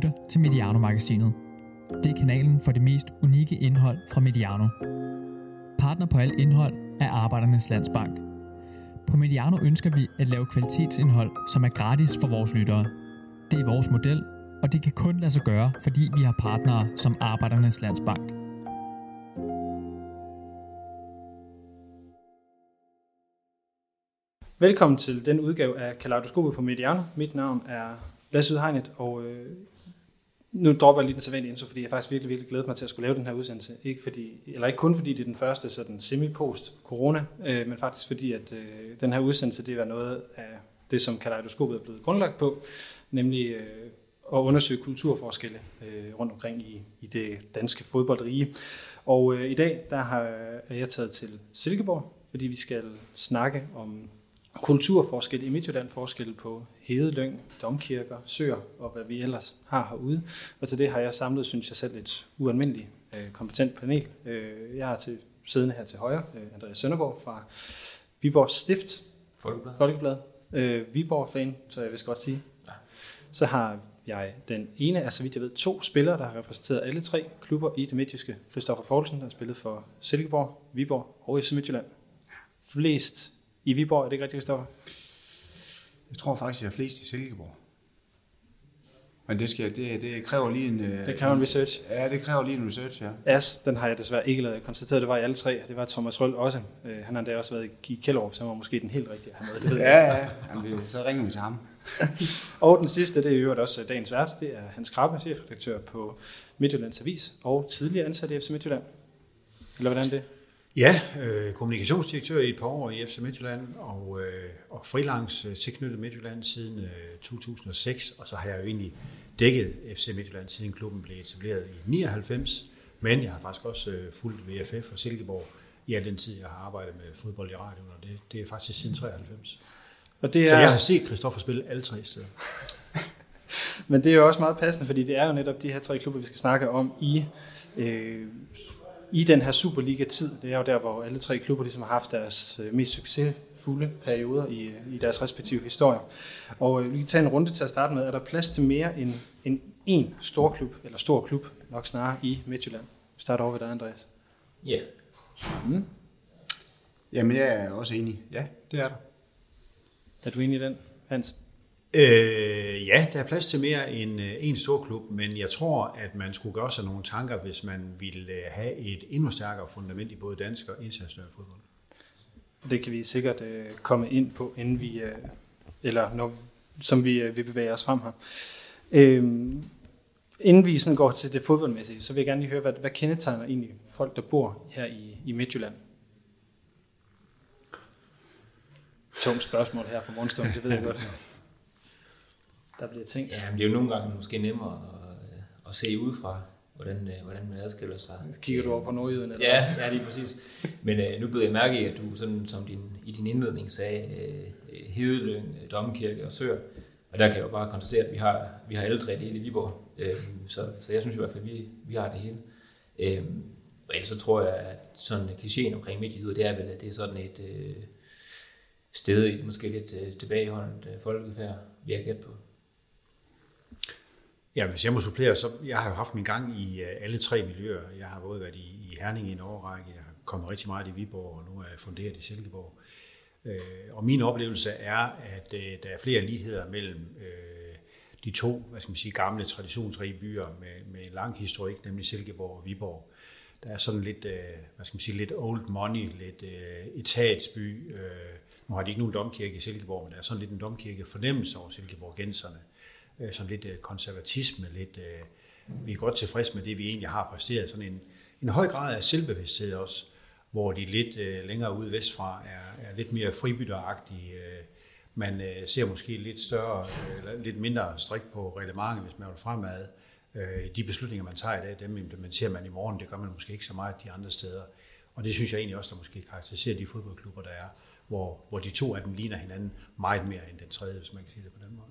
lytter til Mediano-magasinet. Det er kanalen for det mest unikke indhold fra Mediano. Partner på alt indhold er Arbejdernes Landsbank. På Mediano ønsker vi at lave kvalitetsindhold, som er gratis for vores lyttere. Det er vores model, og det kan kun lade sig gøre, fordi vi har partnere som Arbejdernes Landsbank. Velkommen til den udgave af Kaleidoskopet på Mediano. Mit navn er Lasse Udhegnet, og øh, nu dropper jeg lige den sædvanlige intro, fordi jeg faktisk virkelig, virkelig glæder mig til at skulle lave den her udsendelse. Ikke, fordi, eller ikke kun fordi det er den første sådan semi-post-corona, øh, men faktisk fordi, at øh, den her udsendelse, det er noget af det, som Kaleidoskopet er blevet grundlagt på, nemlig øh, at undersøge kulturforskelle øh, rundt omkring i, i det danske fodboldrige. Og øh, i dag, der har er jeg taget til Silkeborg, fordi vi skal snakke om kulturforskel i Midtjylland, forskel på Hedelyng, domkirker, søer og hvad vi ellers har herude. Og til det har jeg samlet, synes jeg selv, et ualmindeligt øh, kompetent panel. Øh, jeg har til siddende her til højre, øh, Andreas Sønderborg fra Viborg Stift, Folkeblad. Folkeblad, øh, Viborg-fan, så jeg vil godt sige. Ja. Så har jeg den ene af, så vidt jeg ved, to spillere, der har repræsenteret alle tre klubber i det midtjyske. Christoffer Poulsen, der har spillet for Silkeborg, Viborg og FC Midtjylland. Flest i Viborg, er det ikke rigtigt, Christoffer? Jeg tror faktisk, jeg er flest i Silkeborg. Men det, skal, det, det kræver lige en... øh, Det kræver en research. Ja, det kræver lige en research, ja. As, den har jeg desværre ikke lavet. Jeg konstaterede, det var i alle tre. Det var Thomas Røll også. Øh, han har endda også været i Kjellerup, så han var måske den helt rigtige have med. Det ved. Ja, ja. Jamen, så ringer vi til ham. Og den sidste, det er i øvrigt også dagens vært. Det er Hans Krabbe, chefredaktør på Midtjyllands Avis og tidligere ansat i FC Midtjylland. Eller hvordan er det? Ja, øh, kommunikationsdirektør i et par år i FC Midtjylland, og, øh, og freelance øh, tilknyttet Midtjylland siden øh, 2006, og så har jeg jo egentlig dækket FC Midtjylland siden klubben blev etableret i 99, men jeg har faktisk også øh, fulgt VFF og Silkeborg i al den tid, jeg har arbejdet med fodbold i radioen, og det, det er faktisk siden 93. Og det Så er, jeg har set Christoffer spille alle tre steder. Men det er jo også meget passende, fordi det er jo netop de her tre klubber, vi skal snakke om i, øh, i den her Superliga-tid. Det er jo der, hvor alle tre klubber ligesom har haft deres øh, mest succesfulde perioder i, i deres respektive historier. Og øh, vi kan tage en runde til at starte med. Er der plads til mere end, end én stor klub, eller stor klub nok snarere, i Midtjylland? Vi starter over ved dig, Andreas. Ja, Jamen, jeg er også enig. Ja, det er der. Er du enig i den, Hans? Øh, ja, der er plads til mere end øh, en stor klub, men jeg tror, at man skulle gøre sig nogle tanker, hvis man ville øh, have et endnu stærkere fundament i både dansk og international fodbold. Det kan vi sikkert øh, komme ind på, inden vi, øh, eller når, som vi, øh, vi bevæger os frem her. Øhm, inden vi sådan går til det fodboldmæssige, så vil jeg gerne lige høre, hvad, hvad kendetegner egentlig folk, der bor her i, i Midtjylland? Tungt spørgsmål her fra morgenstunden, det ved jeg godt. Der bliver tænkt. ja men det er jo nogle gange måske nemmere at, øh, at se udefra, hvordan, øh, hvordan man adskiller sig. Kigger du over på Nordjyden? Eller Ja, ja, lige præcis. Men øh, nu blev jeg mærke i, at du sådan, som din, i din indledning sagde, øh, øh, Hedelyng, øh, Domkirke og Sør. Og der kan jeg jo bare konstatere, at vi har, vi har alle tre dele i Viborg. Øh, så, så jeg synes i hvert fald, at vi, vi har det hele. Øh, og ellers så tror jeg, at sådan klichéen omkring Midtjylland, det er vel, at det er sådan et øh, sted i måske lidt øh, tilbageholdt øh, folkefærd, vi har gæt på. Ja, hvis jeg må supplere, så jeg har jo haft min gang i øh, alle tre miljøer. Jeg har både været i, i Herning i en årrække, jeg har kommet rigtig meget i Viborg, og nu er jeg funderet i Silkeborg. Øh, og min oplevelse er, at øh, der er flere ligheder mellem øh, de to, hvad skal man sige, gamle traditionsrige byer med, med lang historik, nemlig Silkeborg og Viborg. Der er sådan lidt, øh, hvad skal man sige, lidt old money, lidt øh, etatsby. Øh, nu har de ikke nogen domkirke i Silkeborg, men der er sådan lidt en domkirke fornemmelse over Silkeborg-genserne. Øh, som lidt øh, konservatisme, lidt, øh, vi er godt tilfredse med det, vi egentlig har præsteret. Sådan en, en høj grad af selvbevidsthed også, hvor de lidt øh, længere ude vestfra er, er lidt mere fribytteragtige. Øh, man øh, ser måske lidt større, øh, lidt mindre strik på reglementet, hvis man vil fremad. Øh, de beslutninger, man tager i dag, dem implementerer man i morgen. Det gør man måske ikke så meget de andre steder. Og det synes jeg egentlig også, der måske karakteriserer de fodboldklubber, der er, hvor, hvor de to af dem ligner hinanden meget mere end den tredje, hvis man kan sige det på den måde.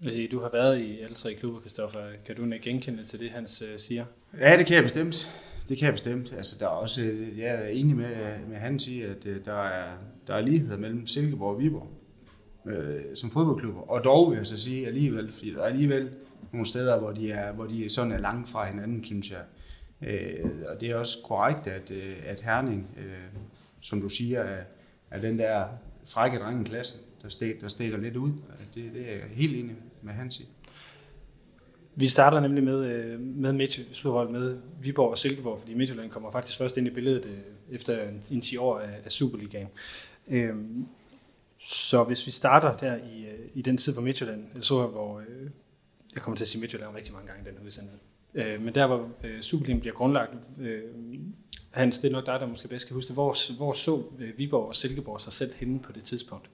Hvis du har været i alle tre klubber, Kristoffer, kan du genkende til det, Hans øh, siger? Ja, det kan jeg bestemt. Det kan jeg bestemt. Altså, der er også, jeg er enig med, med Hans i, at øh, der er, der er ligheder mellem Silkeborg og Viborg øh, som fodboldklubber. Og dog vil jeg så sige alligevel, fordi der er alligevel nogle steder, hvor de, er, hvor de sådan er langt fra hinanden, synes jeg. Øh, og det er også korrekt, at, øh, at Herning, øh, som du siger, er, er den der frække dreng i klassen, der, stikker, der stikker lidt ud. Det, det er jeg helt enig med Hansi. Vi starter nemlig med, øh, med Midtjylland, med Viborg og Silkeborg, fordi Midtjylland kommer faktisk først ind i billedet øh, efter en 10 år af, af Superligaen. Øhm, så hvis vi starter der i, øh, i den tid på Midtjylland, så hvor jeg kommer til at sige Midtjylland rigtig mange gange i den udsendelse, men der hvor Superligaen bliver grundlagt, Hans, det er nok dig, der måske bedst kan huske det. Hvor, hvor så Viborg og Silkeborg sig selv henne på det tidspunkt?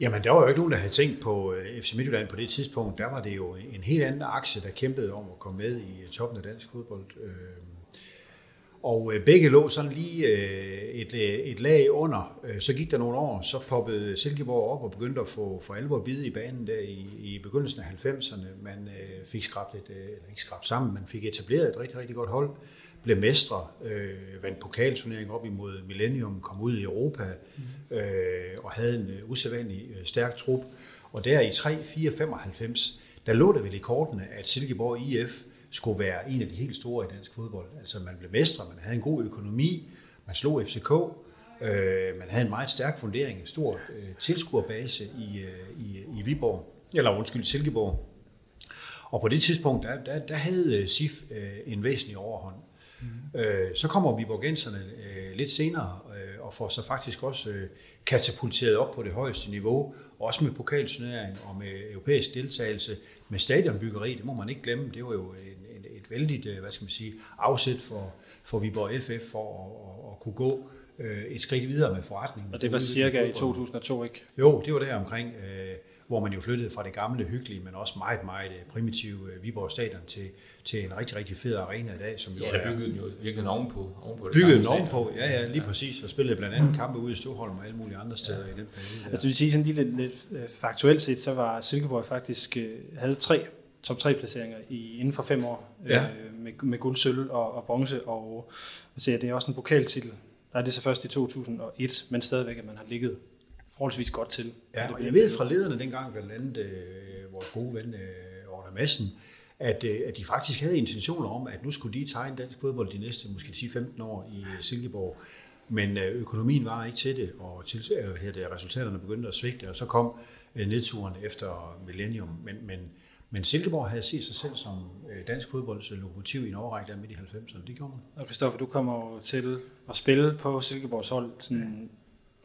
Jamen, der var jo ikke nogen, der havde tænkt på øh, FC Midtjylland på det tidspunkt. Der var det jo en helt anden aktie, der kæmpede om at komme med i øh, toppen af dansk fodbold. Øhm, og øh, begge lå sådan lige et, et lag under. Så gik der nogle år, så poppede Silkeborg op og begyndte at få for alvor bide i banen der i, i begyndelsen af 90'erne. Man fik skrabt et, eller ikke skrabt sammen, man fik etableret et rigtig, rigtig godt hold blev mestre, øh, vandt pokalturnering op imod Millennium, kom ud i Europa øh, og havde en øh, usædvanlig øh, stærk trup. Og der i 3-4-95, der lå det vel i kortene, at Silkeborg IF skulle være en af de helt store i dansk fodbold. Altså man blev mestre, man havde en god økonomi, man slog FCK, øh, man havde en meget stærk fundering, en stor øh, tilskuerbase i, øh, i, i Viborg, eller undskyld, Silkeborg. Og på det tidspunkt, der, der, der havde øh, SIF øh, en væsentlig overhånd. Mm. Øh, så kommer Viborgenserne øh, lidt senere øh, og får så faktisk også øh, katapulteret op på det højeste niveau, også med pokalturnering og med europæisk deltagelse, med stadionbyggeri, det må man ikke glemme, det var jo en, en, et vældigt, øh, hvad skal man sige, afsæt for, for Viborg FF for at, at, at kunne gå øh, et skridt videre med forretningen. Og det var cirka i 2002, ikke? Jo, det var der omkring. Øh, hvor man jo flyttede fra det gamle, hyggelige, men også meget, meget øh, primitive øh, Viborg Stadion til, til en rigtig, rigtig fed arena i dag. Som jo ja, der byggede den jo virkelig ovenpå. ovenpå det byggede den ovenpå, ja, ja, lige ja. præcis. Og spillede blandt andet kampe ude i Storholm og alle mulige andre steder ja. i den periode. Altså, det vil sige sådan lige lidt, lidt øh, faktuelt set, så var Silkeborg faktisk, havde tre top 3 placeringer i, inden for fem år, ja. øh, med, med guld, sølv og, og bronze, og så det er også en pokaltitel. Der er det så først i 2001, men stadigvæk, at man har ligget forholdsvis godt til. Ja, og jeg ved fra lederne dengang, blandt andet øh, vores gode ven øh, Orla Madsen, at, øh, at de faktisk havde intentioner om, at nu skulle de tegne dansk fodbold de næste måske 10-15 år i øh, Silkeborg. Men øh, økonomien var ikke til det, og til, øh, her, det, resultaterne begyndte at svigte, og så kom nedturen efter Millennium. Men, men, men Silkeborg havde set sig selv som dansk fodbolds lokomotiv i en overrække der midt i 90'erne. Det gjorde man. Og Kristoffer, du kommer jo til at spille på Silkeborgs hold sådan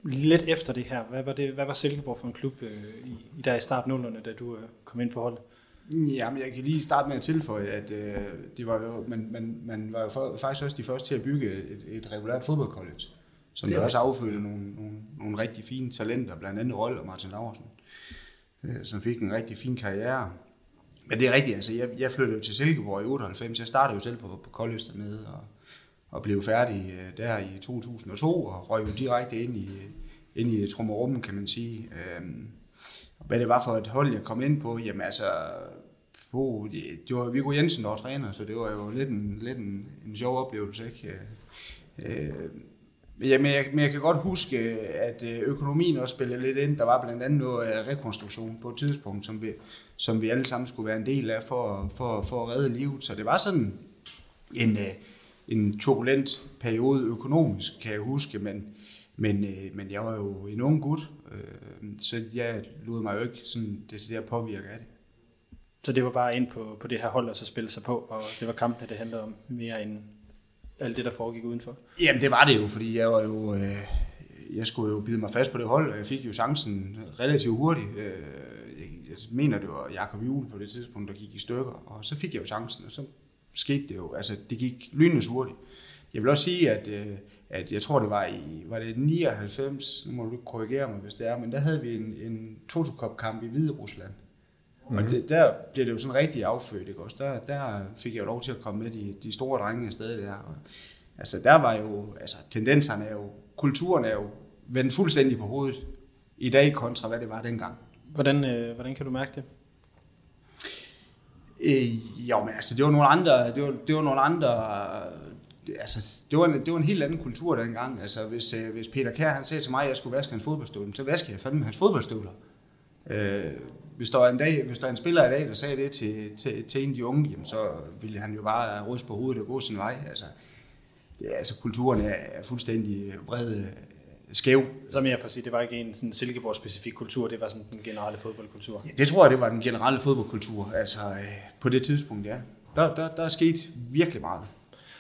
lidt efter det her, hvad var, det, hvad var Silkeborg for en klub øh, i, i der i start nullerne, da du øh, kom ind på holdet? Jamen, jeg kan lige starte med at tilføje, at øh, det var jo, man, man, man var jo for, faktisk også de første til at bygge et, et regulært fodboldcollege, som det også affødte nogle, nogle, nogle rigtig fine talenter, blandt andet Røll og Martin Laversen, øh, som fik en rigtig fin karriere. Men det er rigtigt, altså jeg, jeg flyttede jo til Silkeborg i 98, jeg startede jo selv på, på college dernede, og og blev færdig øh, der i 2002 og røg jo direkte ind i, ind i trummerummen, kan man sige. Øhm, hvad det var for et hold, jeg kom ind på, jamen altså, på, det, det var Viggo Jensen, der var træner, så det var jo lidt en, lidt en, en sjov oplevelse. Ikke? Øh, øh ja, men, jeg, men jeg kan godt huske, at øh, økonomien også spillede lidt ind. Der var blandt andet noget rekonstruktion på et tidspunkt, som vi, som vi alle sammen skulle være en del af for, for, for at redde livet. Så det var sådan en, en turbulent periode økonomisk, kan jeg huske, men, men, øh, men jeg var jo en ung gut, øh, så jeg lod mig jo ikke sådan decideret påvirke af det. Så det var bare ind på, på det her hold, og så spille sig på, og det var kampene, det handlede om mere end alt det, der foregik udenfor? Jamen det var det jo, fordi jeg var jo... Øh, jeg skulle jo bide mig fast på det hold, og jeg fik jo chancen relativt hurtigt. Øh, jeg mener, det var Jakob Juhl på det tidspunkt, der gik i stykker, og så fik jeg jo chancen, og så skete det jo. Altså, det gik lynende hurtigt. Jeg vil også sige, at, øh, at jeg tror, det var i var det 99, nu må du korrigere mig, hvis det er, men der havde vi en, en Toto Cup kamp i Hvide Rusland. Mm-hmm. Og mhm. det, der blev det jo sådan rigtig affødt, ikke også? Der, der fik jeg jo lov til at komme med de, de store drenge afsted der. Og, altså, der var jo, altså, tendenserne er jo, kulturen er jo vendt fuldstændig på hovedet i dag kontra hvad det var dengang. Hvordan, øh, hvordan kan du mærke det? Øh, jo, men altså, det var nogle andre, det var, det var nogle andre, altså, det var, en, det var en helt anden kultur dengang. Altså, hvis, øh, hvis Peter Kær, han sagde til mig, at jeg skulle vaske hans fodboldstøvler, så vaskede jeg fandme hans fodboldstøvler. Øh, hvis der, er en dag, hvis der er en spiller i dag, der sagde det til, til, til en af de unge, jamen, så ville han jo bare ryste på hovedet og gå sin vej. Altså, det er, altså kulturen er fuldstændig vred skæv. Så mere for at sige, det var ikke en sådan Silkeborg-specifik kultur, det var sådan den generelle fodboldkultur. Ja, det tror jeg, det var den generelle fodboldkultur. Altså øh, på det tidspunkt, ja. Der, der, der er sket virkelig meget.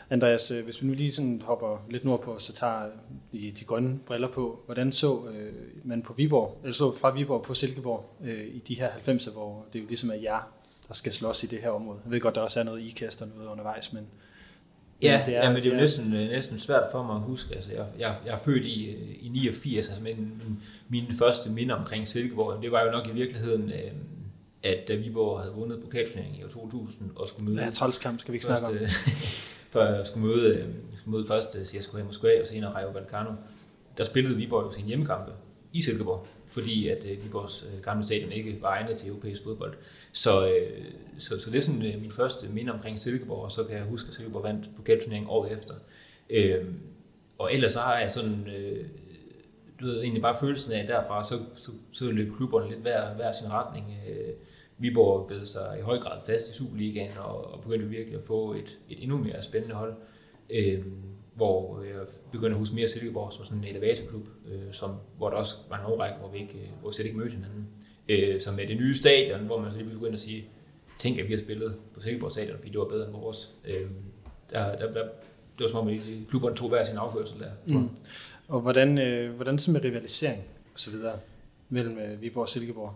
Andreas, øh, hvis vi nu lige sådan hopper lidt nordpå, så tager de, de grønne briller på. Hvordan så øh, man på Viborg, eller så fra Viborg på Silkeborg øh, i de her 90'er, hvor det jo ligesom er jer, der skal slås i det her område? Jeg ved godt, der også er noget ikast og noget undervejs, men Ja, men det er, ja, men det er jo næsten, øh, næsten svært for mig at huske. Altså, jeg, jeg, jeg er født i, øh, i 89, altså men mine første minder omkring Silkeborg, det var jo nok i virkeligheden, øh, at da Viborg havde vundet pokalturneringen i år 2000 og skulle møde... Ja, troldskamp skal vi ikke snakke om. for at skulle møde, skulle møde først CSKA Moskva og senere Rayo Vallecano, der spillede Viborg jo sin hjemmekampe i Silkeborg fordi at øh, ligesom Viborgs øh, gamle stadion ikke var egnet til europæisk fodbold. Så, øh, så, så det er sådan øh, min første minde omkring Silkeborg, og så kan jeg huske, at Silkeborg vandt pokalturneringen året efter. Øh, og ellers så har jeg sådan, øh, du ved, egentlig bare følelsen af, derfra, så, så, så løb klubberne lidt hver, hver sin retning. Øh, Viborg bed sig i høj grad fast i Superligaen, og, og begyndte virkelig at få et, et endnu mere spændende hold. Øh, hvor jeg begyndte at huske mere Silkeborg som sådan en elevatorklub, øh, som, hvor der også var en årrække, hvor vi, ikke, øh, hvor vi slet ikke mødte hinanden. Øh, så med det nye stadion, hvor man så lige begyndte at sige, tænk at vi har spillet på Silkeborg stadion, fordi det var bedre end vores. Øh, der, der, der, det var som om, at klubberne tog hver sin afgørelse der. Mm. Og hvordan, øh, hvordan så med rivalisering og så videre mellem øh, Viborg og Silkeborg?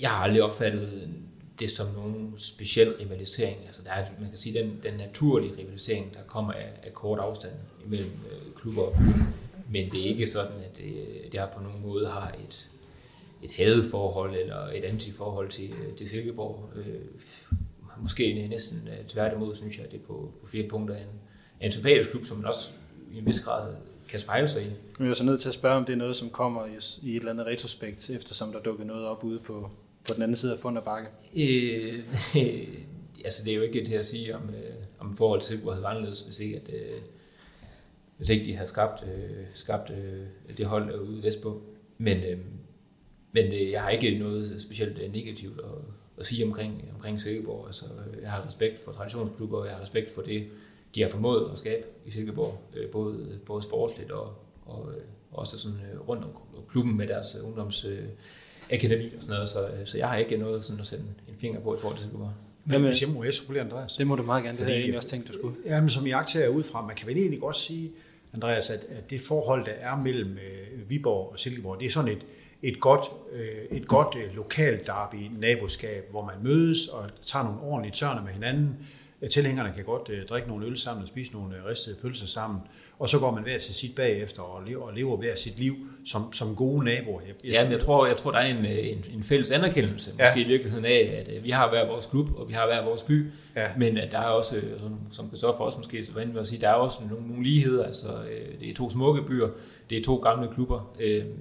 Jeg har aldrig opfattet det som nogen speciel rivalisering. Altså der er, man kan sige, den, den naturlige rivalisering, der kommer af, af kort afstand imellem øh, klubber og byer. Men det er ikke sådan, at det, det har på nogen måde har et, et hadeforhold eller et antiforhold til, øh, til Silkeborg. Øh, måske næsten øh, tværtimod, synes jeg, at det er på, på flere punkter en, en sympatisk klub, som man også i en vis grad kan spejle sig i. Vi er så nødt til at spørge, om det er noget, som kommer i, i et eller andet retrospekt, eftersom der dukker noget op ude på, på den anden side af Fund og Bakke? Øh, øh, altså det er jo ikke til at sige, om, øh, om forhold til Silkeborg havde været anderledes, hvis ikke, at, øh, hvis ikke de havde skabt, øh, skabt øh, det hold derude vestpå. Men, øh, men øh, jeg har ikke noget specielt øh, negativt at, at sige omkring, omkring Silkeborg. Altså, øh, jeg har respekt for traditionsklubber, og jeg har respekt for det, de har formået at skabe i Silkeborg, øh, både, både sportsligt og, og øh, også sådan øh, rundt om klubben med deres øh, ungdoms akademi og sådan noget, så, så jeg har ikke noget sådan at sætte en finger på i forhold til Silkeborg. Men hvis jeg må supplere Andreas. Det må du meget gerne, det havde jeg egentlig også tænkt, du skulle. Ja, men som jeg ud udefra, man kan vel egentlig godt sige, Andreas, at, at det forhold, der er mellem øh, Viborg og Silkeborg, det er sådan et, et godt, øh, et godt øh, lokalt derby naboskab, hvor man mødes og tager nogle ordentlige tørne med hinanden. Tilhængerne kan godt øh, drikke nogle øl sammen og spise nogle øh, ristede pølser sammen og så går man hver til sit bagefter og lever, og lever hver sit liv som, som gode naboer. Jeg, jeg, ja, men jeg tror, jeg tror, der er en, en, en fælles anerkendelse ja. måske i virkeligheden af, at øh, vi har hver vores klub, og vi har hver vores by, ja. men at der er også, øh, som, som Christoffer også måske så at sige, der er også nogle, nogle ligheder. Altså, øh, det er to smukke byer, det er to gamle klubber,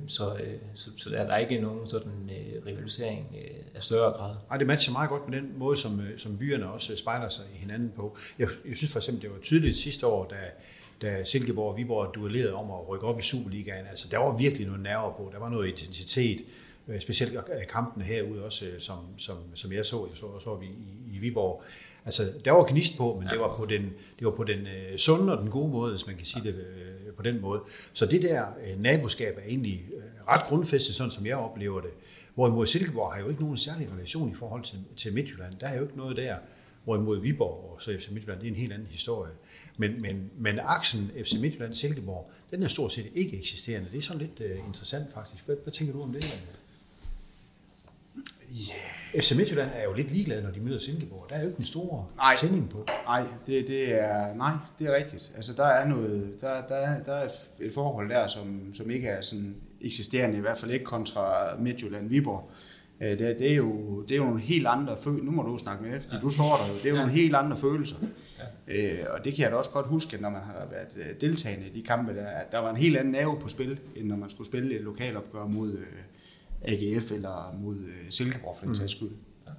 så, så, så der er ikke nogen sådan rivalisering af større grad. Nej, det matcher meget godt med den måde, som, som byerne også spejler sig i hinanden på. Jeg, jeg synes for eksempel, det var tydeligt sidste år, da da Silkeborg og Viborg duellerede om at rykke op i Superligaen. Altså, der var virkelig noget nerver på. Der var noget intensitet. Øh, specielt kampene herude også, øh, som, som, som jeg så, jeg så, så vi i, i Viborg. Altså, der var gnist på, men det var på den, det var på den uh, sunde og den gode måde, hvis man kan sige det uh, på den måde. Så det der uh, naboskab er egentlig uh, ret grundfæstet, sådan som jeg oplever det. Hvorimod Silkeborg har jo ikke nogen særlig relation i forhold til, til Midtjylland. Der er jo ikke noget der. Hvorimod Viborg og så FC Midtjylland, det er en helt anden historie. Men, men, men aksen FC Midtjylland-Silkeborg, den er stort set ikke eksisterende. Det er sådan lidt uh, interessant faktisk. Hvad, hvad tænker du om det? Yeah. FC Midtjylland er jo lidt ligeglad, når de møder Silkeborg. Der er jo ikke en stor nej, tænding på. Nej, det, det er, nej, det er rigtigt. Altså, der er, noget, der, der, der er et forhold der, som, som ikke er sådan eksisterende, i hvert fald ikke kontra Midtjylland-Viborg. Øh, det, det, er jo, det er jo nogle helt andre følelser. Nu må du snakke med efter. Du står der jo. Det er jo ja. nogle helt andre følelser. Ja. Øh, og det kan jeg da også godt huske, når man har været øh, deltagende i de kampe, der, at der var en helt anden nerve på spil, end når man skulle spille et lokalopgør mod øh, AGF eller mod øh, Silkeborg for den mm. skyld. Ja.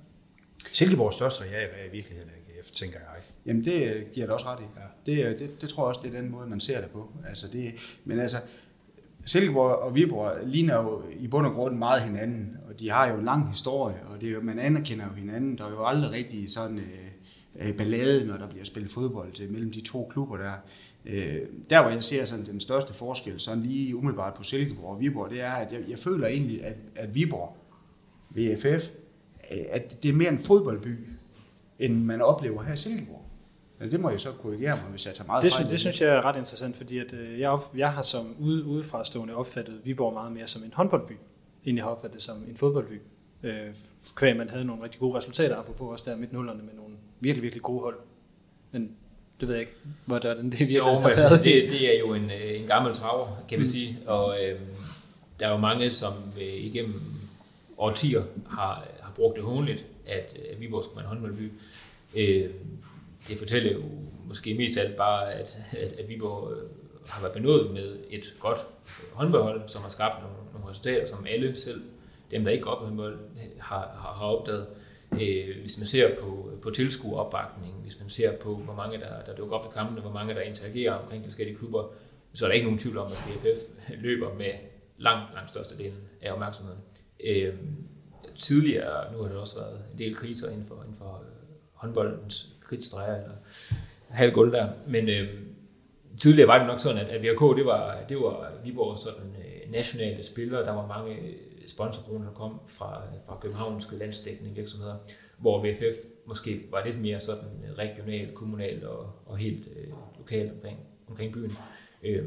Silkeborgs største real er i virkeligheden AGF, tænker jeg. Jamen det giver jeg da også ret i. Ja. Det, det, det tror jeg også, det er den måde, man ser det på. Altså det, men altså, Silkeborg og Viborg ligner jo i bund og grund meget hinanden, og de har jo en lang historie, og det er jo, man anerkender jo hinanden. Der er jo aldrig rigtig sådan øh, øh ballade, når der bliver spillet fodbold øh, mellem de to klubber der. Øh, der hvor jeg ser sådan den største forskel, sådan lige umiddelbart på Silkeborg og Viborg, det er, at jeg, jeg føler egentlig, at, at Viborg, VFF, at det er mere en fodboldby, end man oplever her i Silkeborg. Men det må jeg så korrigere mig, hvis jeg tager meget det, fejl. Det synes jeg er ret interessant, fordi at, øh, jeg, op, jeg har som ude, udefrastående opfattet Viborg meget mere som en håndboldby, end jeg har opfattet det som en fodboldby. Øh, kvæg man havde nogle rigtig gode resultater, apropos også der midt nullerne med nogle virkelig, virkelig gode hold. Men det ved jeg ikke, hvordan det virkelig jo, har altså, det, det er jo en, øh, en gammel traver, kan vi mm. sige. Og øh, der er jo mange, som øh, igennem årtier har, har brugt det håndligt, at øh, Viborg skulle være en håndboldby. Øh, det fortæller jo måske mest alt bare, at, at, at Viborg øh, har været benådet med et godt håndboldhold, som har skabt nogle, nogle resultater, som alle selv, dem der ikke op har, har, har opdaget. Øh, hvis man ser på, på tilskueropbakning, hvis man ser på, hvor mange der, der dukker op i kampene, hvor mange der interagerer omkring forskellige klubber, så er der ikke nogen tvivl om, at BFF løber med langt, langt størstedelen af opmærksomheden. Øh, tidligere, nu har der også været en del kriser inden for, inden for øh, håndboldens kritstreger, eller halv der, men øh, tidligere var det nok sådan, at, at VRK, det var, det var Viborg sådan øh, nationale spillere, der var mange sponsorkroner, der kom fra, fra københavnske landsdækkende virksomheder, hvor VFF måske var lidt mere sådan regional, kommunal og, og helt øh, lokal omkring, omkring byen. Øh,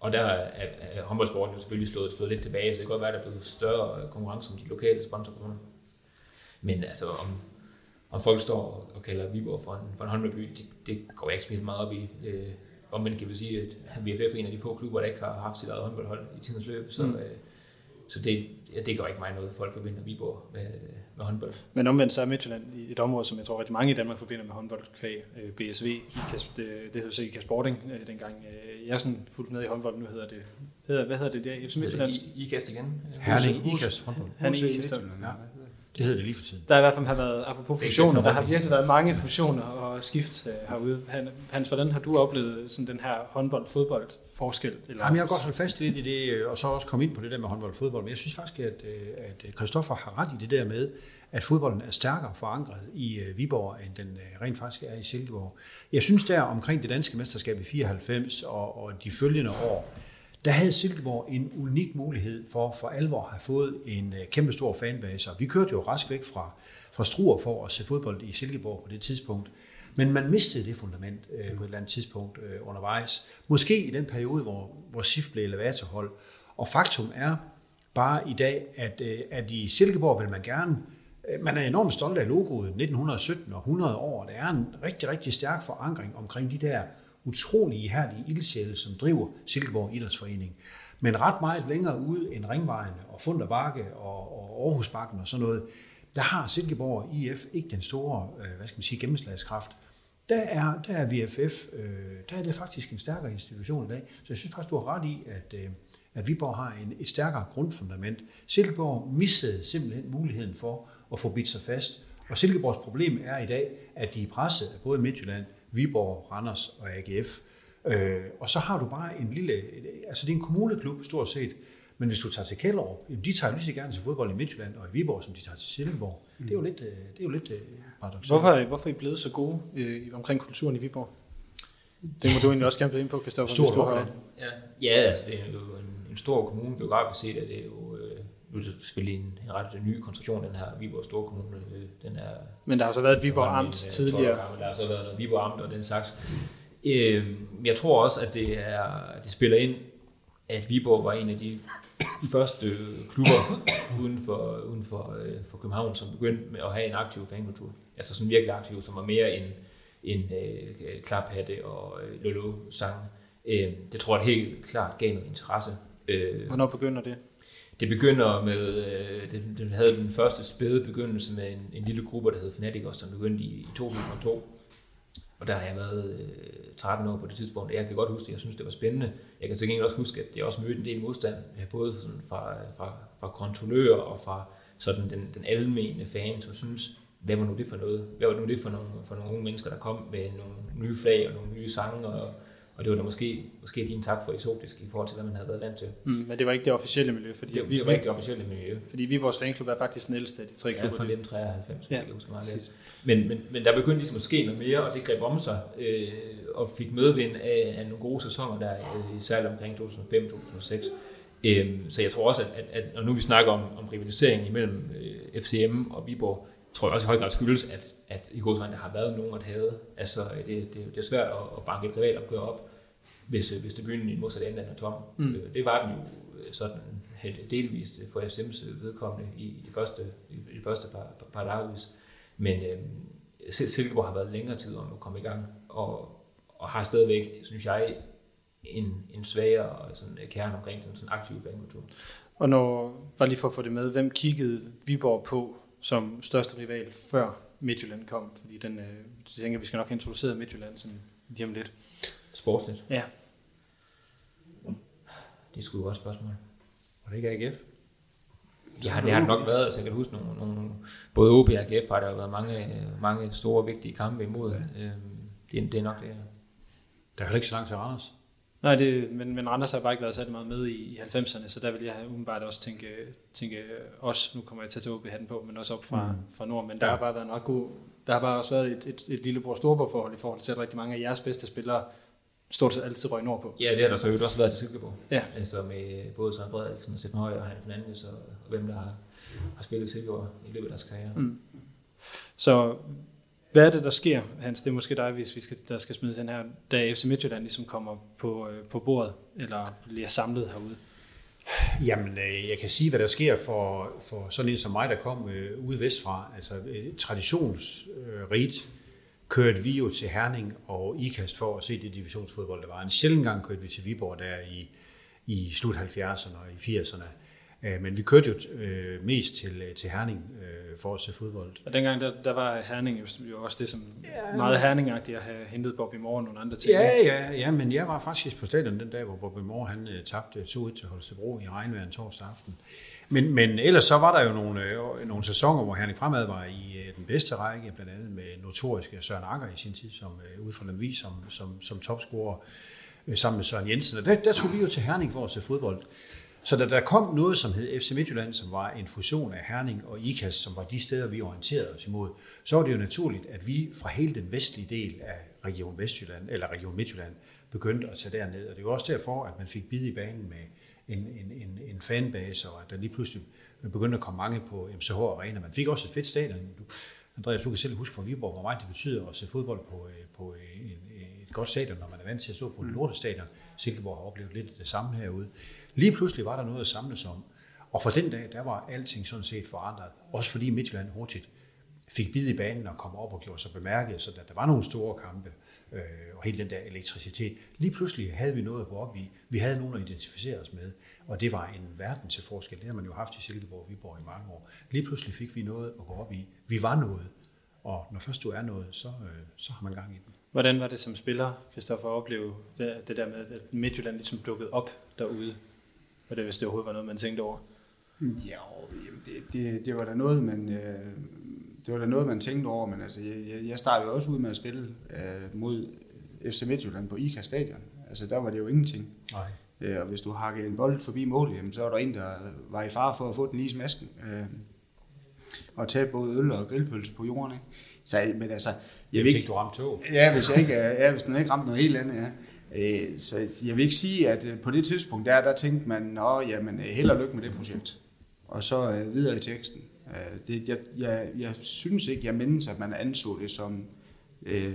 og der er, er håndboldsporten jo selvfølgelig slået, slået lidt tilbage, så det kan godt være, at der bliver større konkurrence om de lokale sponsorkroner. Men altså, om, om folk står og kalder Viborg for en, for en håndboldby, det, det går jeg ikke spillet meget op i. Øh, om man kan vel sige, at VFF er en af de få klubber, der ikke har haft sit eget håndboldhold i tidens løb, så, mm. øh, så det, ja, det gør ikke mig noget, folk forbinder Viborg med, med håndbold. Men omvendt så er Midtjylland i et område, som jeg tror rigtig mange i Danmark forbinder med håndbold, kvæg øh, BSV, IKAS, det, det hedder så IKA Sporting øh, dengang. Øh, jeg er sådan fuldt med i håndbold, nu hedder det, hedder, hvad hedder det der? FC Midtjylland? IKAS igen? Herning IKAS håndbold. Herning IKAS, ja. Det hedder det lige for tiden. Der har i hvert fald har været, apropos fusioner, der har virkelig været mange fusioner og skift herude. Hans, hvordan har du oplevet sådan den her håndbold-fodbold forskel? Eller Jamen, jeg har godt holdt fast lidt i det, og så også komme ind på det der med håndbold og fodbold, men jeg synes faktisk, at, at Christoffer har ret i det der med, at fodbolden er stærkere forankret i Viborg, end den rent faktisk er i Silkeborg. Jeg synes der omkring det danske mesterskab i 94 og, og de følgende år, der havde Silkeborg en unik mulighed for for alvor at have fået en øh, kæmpe stor fanbase. Og vi kørte jo rask væk fra, fra Struer for at se fodbold i Silkeborg på det tidspunkt. Men man mistede det fundament øh, på et eller andet tidspunkt øh, undervejs. Måske i den periode, hvor, hvor SIF blev elevatorhold. Og faktum er bare i dag, at, øh, at i Silkeborg vil man gerne øh, man er enormt stolt af logoet 1917 og 100 år. Der er en rigtig, rigtig stærk forankring omkring de der utrolig ihærdige ildsjæle, som driver Silkeborg Idrætsforening. Men ret meget længere ude end Ringvejen og Funder Bakke og, og Aarhusbakken og sådan noget, der har Silkeborg IF ikke den store, øh, hvad skal man sige, gennemslagskraft der er, der er VFF, øh, der er det faktisk en stærkere institution i dag. Så jeg synes faktisk, du har ret i, at, øh, at Viborg har en, et stærkere grundfundament. Silkeborg missede simpelthen muligheden for at få bidt sig fast. Og Silkeborgs problem er i dag, at de er presset af både Midtjylland, Viborg, Randers og AGF. Øh, og så har du bare en lille, altså det er en kommuneklub stort set, men hvis du tager til Kælderup, de tager lige så gerne til fodbold i Midtjylland og i Viborg, som de tager til Silkeborg. Mm. Det er jo lidt, øh, det er jo lidt øh, paradoxalt. Hvorfor, hvorfor er I blevet så gode øh, omkring kulturen i Viborg? Det må du egentlig også gerne blive ind på, Kristoffer. Stort har... ja. ja, altså det er jo en, en stor kommune, geografisk set er det jo øh, nu er det selvfølgelig en, en ret ny konstruktion, den her Viborg Store Kommune. Den er, men der har så været Viborg Amt tidligere. År, der har så været noget Viborg Amt og den slags. Øh, jeg tror også, at det, er, det spiller ind, at Viborg var en af de første klubber uden for, uden for, øh, for København, som begyndte med at have en aktiv fankultur. Altså sådan virkelig aktiv, som var mere end, end øh, klaphatte og øh, lolo-sang. Øh, det tror jeg helt klart gav noget interesse. Øh, Hvornår begynder det? Det begynder med, øh, det, det havde den første spæde begyndelse med en, en lille gruppe, der hed Fanaticos, som begyndte i, i 2002. Og der har jeg været øh, 13 år på det tidspunkt. Jeg kan godt huske det, jeg synes, det var spændende. Jeg kan til gengæld også huske, at jeg også mødte en del modstand, øh, både sådan fra, fra, fra kontrollører og fra sådan den, den almene fan, som synes, hvad var nu det for noget? Hvad var nu det for nogle, for nogle unge mennesker, der kom med nogle nye flag og nogle nye sange og, og det var da måske, måske lige en tak for eksotisk i forhold til, hvad man havde været vant til. Mm, men det var ikke det officielle miljø, fordi Det, vi, det var ikke det officielle miljø. fordi vi vores fanklub er faktisk den ældste af de tre Ja, klubber. fra 1993, Ja, ja, jeg husker meget lidt. Men, men, men der begyndte ligesom at ske noget mere, og det greb om sig, øh, og fik medvind af, af nogle gode sæsoner der, øh, særligt omkring 2005-2006. Øh, så jeg tror også, at, at, at når nu vi snakker om, om rivalisering imellem øh, FCM og Viborg, tror jeg også i høj grad skyldes, at, at i godsvejen, der har været nogen at have. Altså, det, det, det er svært at, at banke et rivalopgør op, hvis, øh, hvis det byen i modsat ende er tom. Mm. Mm. Det var den jo øh, sådan delvist for FCM's vedkommende i, i de første, i, de første par, par, par dagvis. Men øh, Sil- Silkeborg har været længere tid om at komme i gang, og, og har stadigvæk, synes jeg, en, en svagere sådan, kerne omkring den sådan aktive fankultur. Og når, bare lige for at få det med, hvem kiggede Viborg på som største rival før Midtjylland kom? Fordi den, øh, jeg tænker, vi skal nok have introduceret Midtjylland sådan lige om lidt. Sportsligt. Ja. Det er sgu et godt spørgsmål. Var det ikke AGF? Har, det har det nok været, altså jeg kan huske nogle, nogle både OB og AGF har der jo været mange, mange store, vigtige kampe imod. Ja. Øhm, det, det er nok det. Der er heller ikke så langt til Randers. Nej, det, men, men Randers har bare ikke været særlig meget med i, i 90'erne, så der vil jeg umiddelbart også tænke, tænke os, nu kommer jeg til at tage OB hatten på, men også op fra, mm. fra nord, men der Ja. har bare været en ret god, der har bare også været et, et, et lillebror storbror forhold i forhold til, at rigtig mange af jeres bedste spillere stort set altid røg nordpå. Ja, det har der så jo også været til Silkeborg. Ja. Altså med både Søren Frederiksen og Steffen Høj og Hans Fernandes og, og hvem der har, har spillet Silkeborg i løbet af deres karriere. Mm. Så hvad er det, der sker, Hans? Det er måske dig, hvis vi skal, der skal smide den her, da FC Midtjylland ligesom kommer på, øh, på bordet, eller bliver samlet herude. Jamen, øh, jeg kan sige, hvad der sker for, for sådan en som mig, der kom øh, ude vestfra. Altså, øh, traditionsrigt kørte vi jo til Herning og IKAST for at se det divisionsfodbold, der var. En sjældent gang kørte vi til Viborg der i, i slut 70'erne og i 80'erne. Øh, Men vi kørte jo øh, mest til, øh, til Herning øh, for at se fodbold. Og dengang, der, der var Herning jo, jo også det, som ja, meget Herningagtigt at have hentet Bob i morgen og nogle andre ting. Ja, ja, ja, men jeg var faktisk på stadion den dag, hvor Bobby Moore han tabte 2-1 til Holstebro i regnvejr en torsdag aften. Men, men ellers så var der jo nogle, øh, nogle sæsoner, hvor Herning Fremad var i øh, den bedste række, blandt andet med notoriske Søren Akker i sin tid, som øh, ud fra den vis som, som, som topscorer øh, sammen med Søren Jensen. Og der, der tog vi jo til Herning for at se fodbold. Så da der kom noget, som hed FC Midtjylland, som var en fusion af Herning og IKAS, som var de steder, vi orienterede os imod, så var det jo naturligt, at vi fra hele den vestlige del af Region Vestjylland, eller Region Midtjylland, begyndte at tage derned. Og det var også derfor, at man fik bid i banen med en, en, en, en fanbase, og at der lige pludselig begyndte at komme mange på MCH Arena. Man fik også et fedt stadion. Du, Andreas, du kan selv huske fra Viborg, hvor meget det betyder at se fodbold på, øh, på øh, en, et godt stadion, når man er vant til at stå på et lortestadion. Silkeborg har oplevet lidt det samme herude. Lige pludselig var der noget at samles om. Og fra den dag, der var alting sådan set forandret. Også fordi Midtjylland hurtigt fik bid i banen og kom op og gjorde sig bemærket, så der var nogle store kampe øh, og hele den der elektricitet. Lige pludselig havde vi noget at gå op i. Vi havde nogen at identificere os med, og det var en verden til forskel. Det har man jo haft i Silkeborg og Viborg i mange år. Lige pludselig fik vi noget at gå op i. Vi var noget, og når først du er noget, så, øh, så har man gang i den. Hvordan var det som spiller, Kristoffer, at opleve det, det der med, at Midtjylland ligesom dukkede op derude? Og det, hvis det overhovedet var noget, man tænkte over. Ja, jamen, det, det, det var da noget, man, øh, det var da noget, man tænkte over, men altså, jeg, jeg startede også ud med at spille øh, mod FC Midtjylland på IKA Stadion. Altså, der var det jo ingenting. Nej. Øh, og hvis du hakkede en bold forbi målet, jamen, så var der en, der var i fare for at få den lige i smasken. Øh, og tage både øl og grillpølse på jorden. Ikke? Så, men altså, Jeg hvis ikke, du ramte tog. Ja, hvis jeg ikke ja, hvis den ikke ramte noget helt andet, ja. Øh, Så jeg vil ikke sige, at øh, på det tidspunkt der, der tænkte man, nå, jamen, øh, held og lykke med det projekt. Og så øh, videre i teksten. Øh, Det, jeg, jeg, jeg synes ikke, jeg mindes, at man anså det som øh,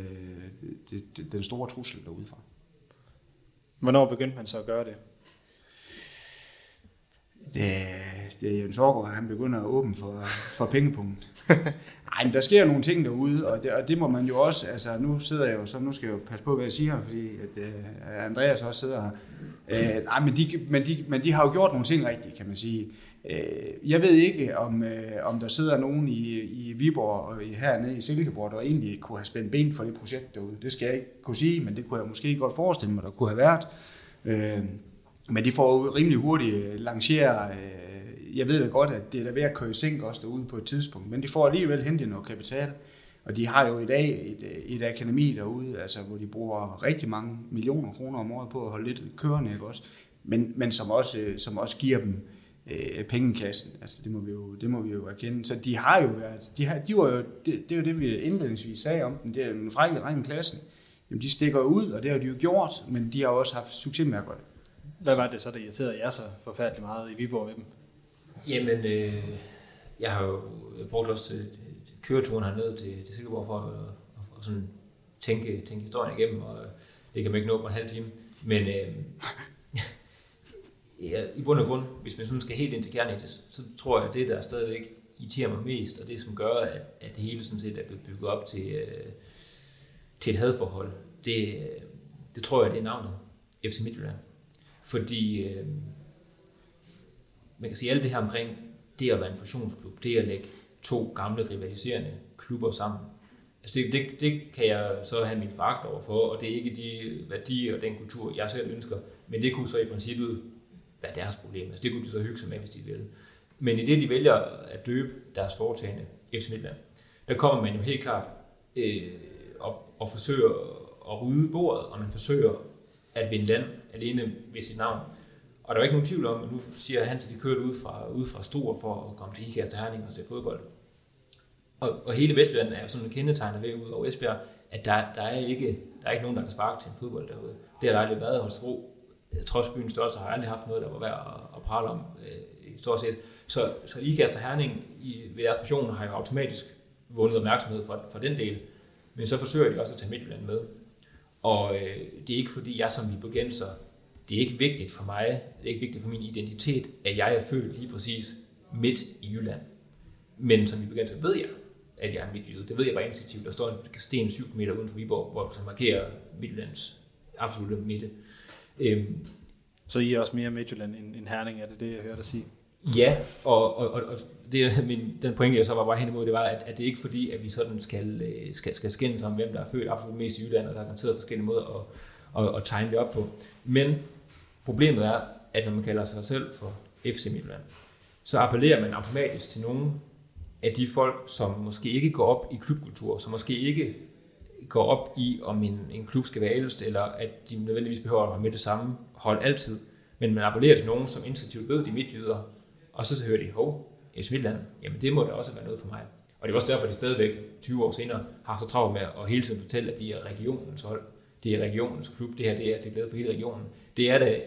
det, det, den store trussel derudefra. Hvornår begyndte man så at gøre det? Det, det er Jens Aargaard, han begynder at åbne for, for pengepunkten. Nej, men der sker nogle ting derude, og det, og det må man jo også, altså nu sidder jeg jo så, nu skal jeg jo passe på, hvad jeg siger, fordi at, uh, Andreas også sidder her. Uh, nej, men de, men, de, men de har jo gjort nogle ting rigtigt, kan man sige. Uh, jeg ved ikke, om, uh, om der sidder nogen i, i Viborg og hernede i Silkeborg, der egentlig kunne have spændt ben for det projekt derude. Det skal jeg ikke kunne sige, men det kunne jeg måske godt forestille mig, der kunne have været. Uh, men de får jo rimelig hurtigt øh, lanceret, øh, jeg ved da godt, at det er der ved at køre i sænk også derude på et tidspunkt, men de får alligevel hentet noget kapital, Og de har jo i dag et, øh, et akademi derude, altså, hvor de bruger rigtig mange millioner kroner om året på at holde lidt kørende, ikke også? Men, men som, også, som også giver dem øh, pengekassen. Altså, det må, vi jo, det må vi jo erkende. Så de har jo været, de, har, de var jo, det, det er jo det, vi indledningsvis sagde om dem, det er en frække dreng klassen. Jamen, de stikker ud, og det har de jo gjort, men de har også haft succes med at gøre det. Hvad var det så, der irriterede jer så forfærdeligt meget i Viborg ved dem? Jamen, øh, jeg har jo brugt også til, køreturen hernede til, til Silkeborg for at, at, at sådan tænke, tænke historien igennem, og det kan man ikke nå på en halv time. Men øh, ja, i bund og grund, hvis man sådan skal helt ind til kernen i det, så tror jeg, at det, der stadigvæk irriterer mig mest, og det, som gør, at, at det hele sådan set er blevet bygget op til, øh, til et hadforhold, det, øh, det tror jeg, det er navnet FC Midtjylland. Fordi øh, man kan sige, alt det her omkring det at være en fusionsklub, det at lægge to gamle rivaliserende klubber sammen, altså det, det, det kan jeg så have min fagt overfor, og det er ikke de værdier og den kultur, jeg selv ønsker, men det kunne så i princippet være deres problem. Altså det kunne de så hygge sig med, hvis de ville. Men i det, de vælger at døbe deres foretagende FC Midtland, der kommer man jo helt klart øh, op og forsøger at rydde bordet, og man forsøger at vinde land alene ved sit navn. Og der er ikke nogen tvivl om, at nu siger han, at de kørte ud fra, ud fra Stor for at komme til IKAS til Herning og se fodbold. Og, og hele Vestjylland er jo sådan kendetegnet ved ud over Esbjerg, at der, der, er ikke, der er ikke nogen, der kan sparke til en fodbold derude. Det har der aldrig været hos Ro. Øh, trods byens størrelse har jeg aldrig haft noget, der var værd at, at prale om øh, stort set. Så, så IKAS Herning i, ved deres station har jo automatisk vundet opmærksomhed for, for den del. Men så forsøger de også at tage Midtjylland med. Og øh, det er ikke fordi, jeg som viborgenser, det er ikke vigtigt for mig, det er ikke vigtigt for min identitet, at jeg er født lige præcis midt i Jylland. Men som viborgenser ved jeg, at jeg er midtjyde. Det ved jeg bare instinktivt. Der står en sten 7 meter uden for Viborg, hvor som markerer Midtjyllands absolutte midte. Øhm, Så I er også mere Midtjylland end, end Herning, er det det, jeg hører dig sige? Ja, og, og, og, og det, min, den pointe, jeg så var bare hen imod, det var, at, at det er ikke fordi, at vi sådan skal, øh, skal, skal skændes om, hvem der er født absolut mest i Jylland, og der er garanteret forskellige måder at, at, at tegne det op på. Men problemet er, at når man kalder sig selv for FC Midtjylland, så appellerer man automatisk til nogle af de folk, som måske ikke går op i klubkultur, som måske ikke går op i, om en, en klub skal være ældst, eller at de nødvendigvis behøver at have med det samme hold altid. Men man appellerer til nogen, som instinktivt ved, de midtjyder, og så hører de, hov, i Midtland, jamen det må da også være noget for mig. Og det er også derfor, at de stadigvæk 20 år senere har så travlt med at hele tiden fortælle, at de er regionens hold. Det er regionens klub, det her det er til glæde for hele regionen. Det er da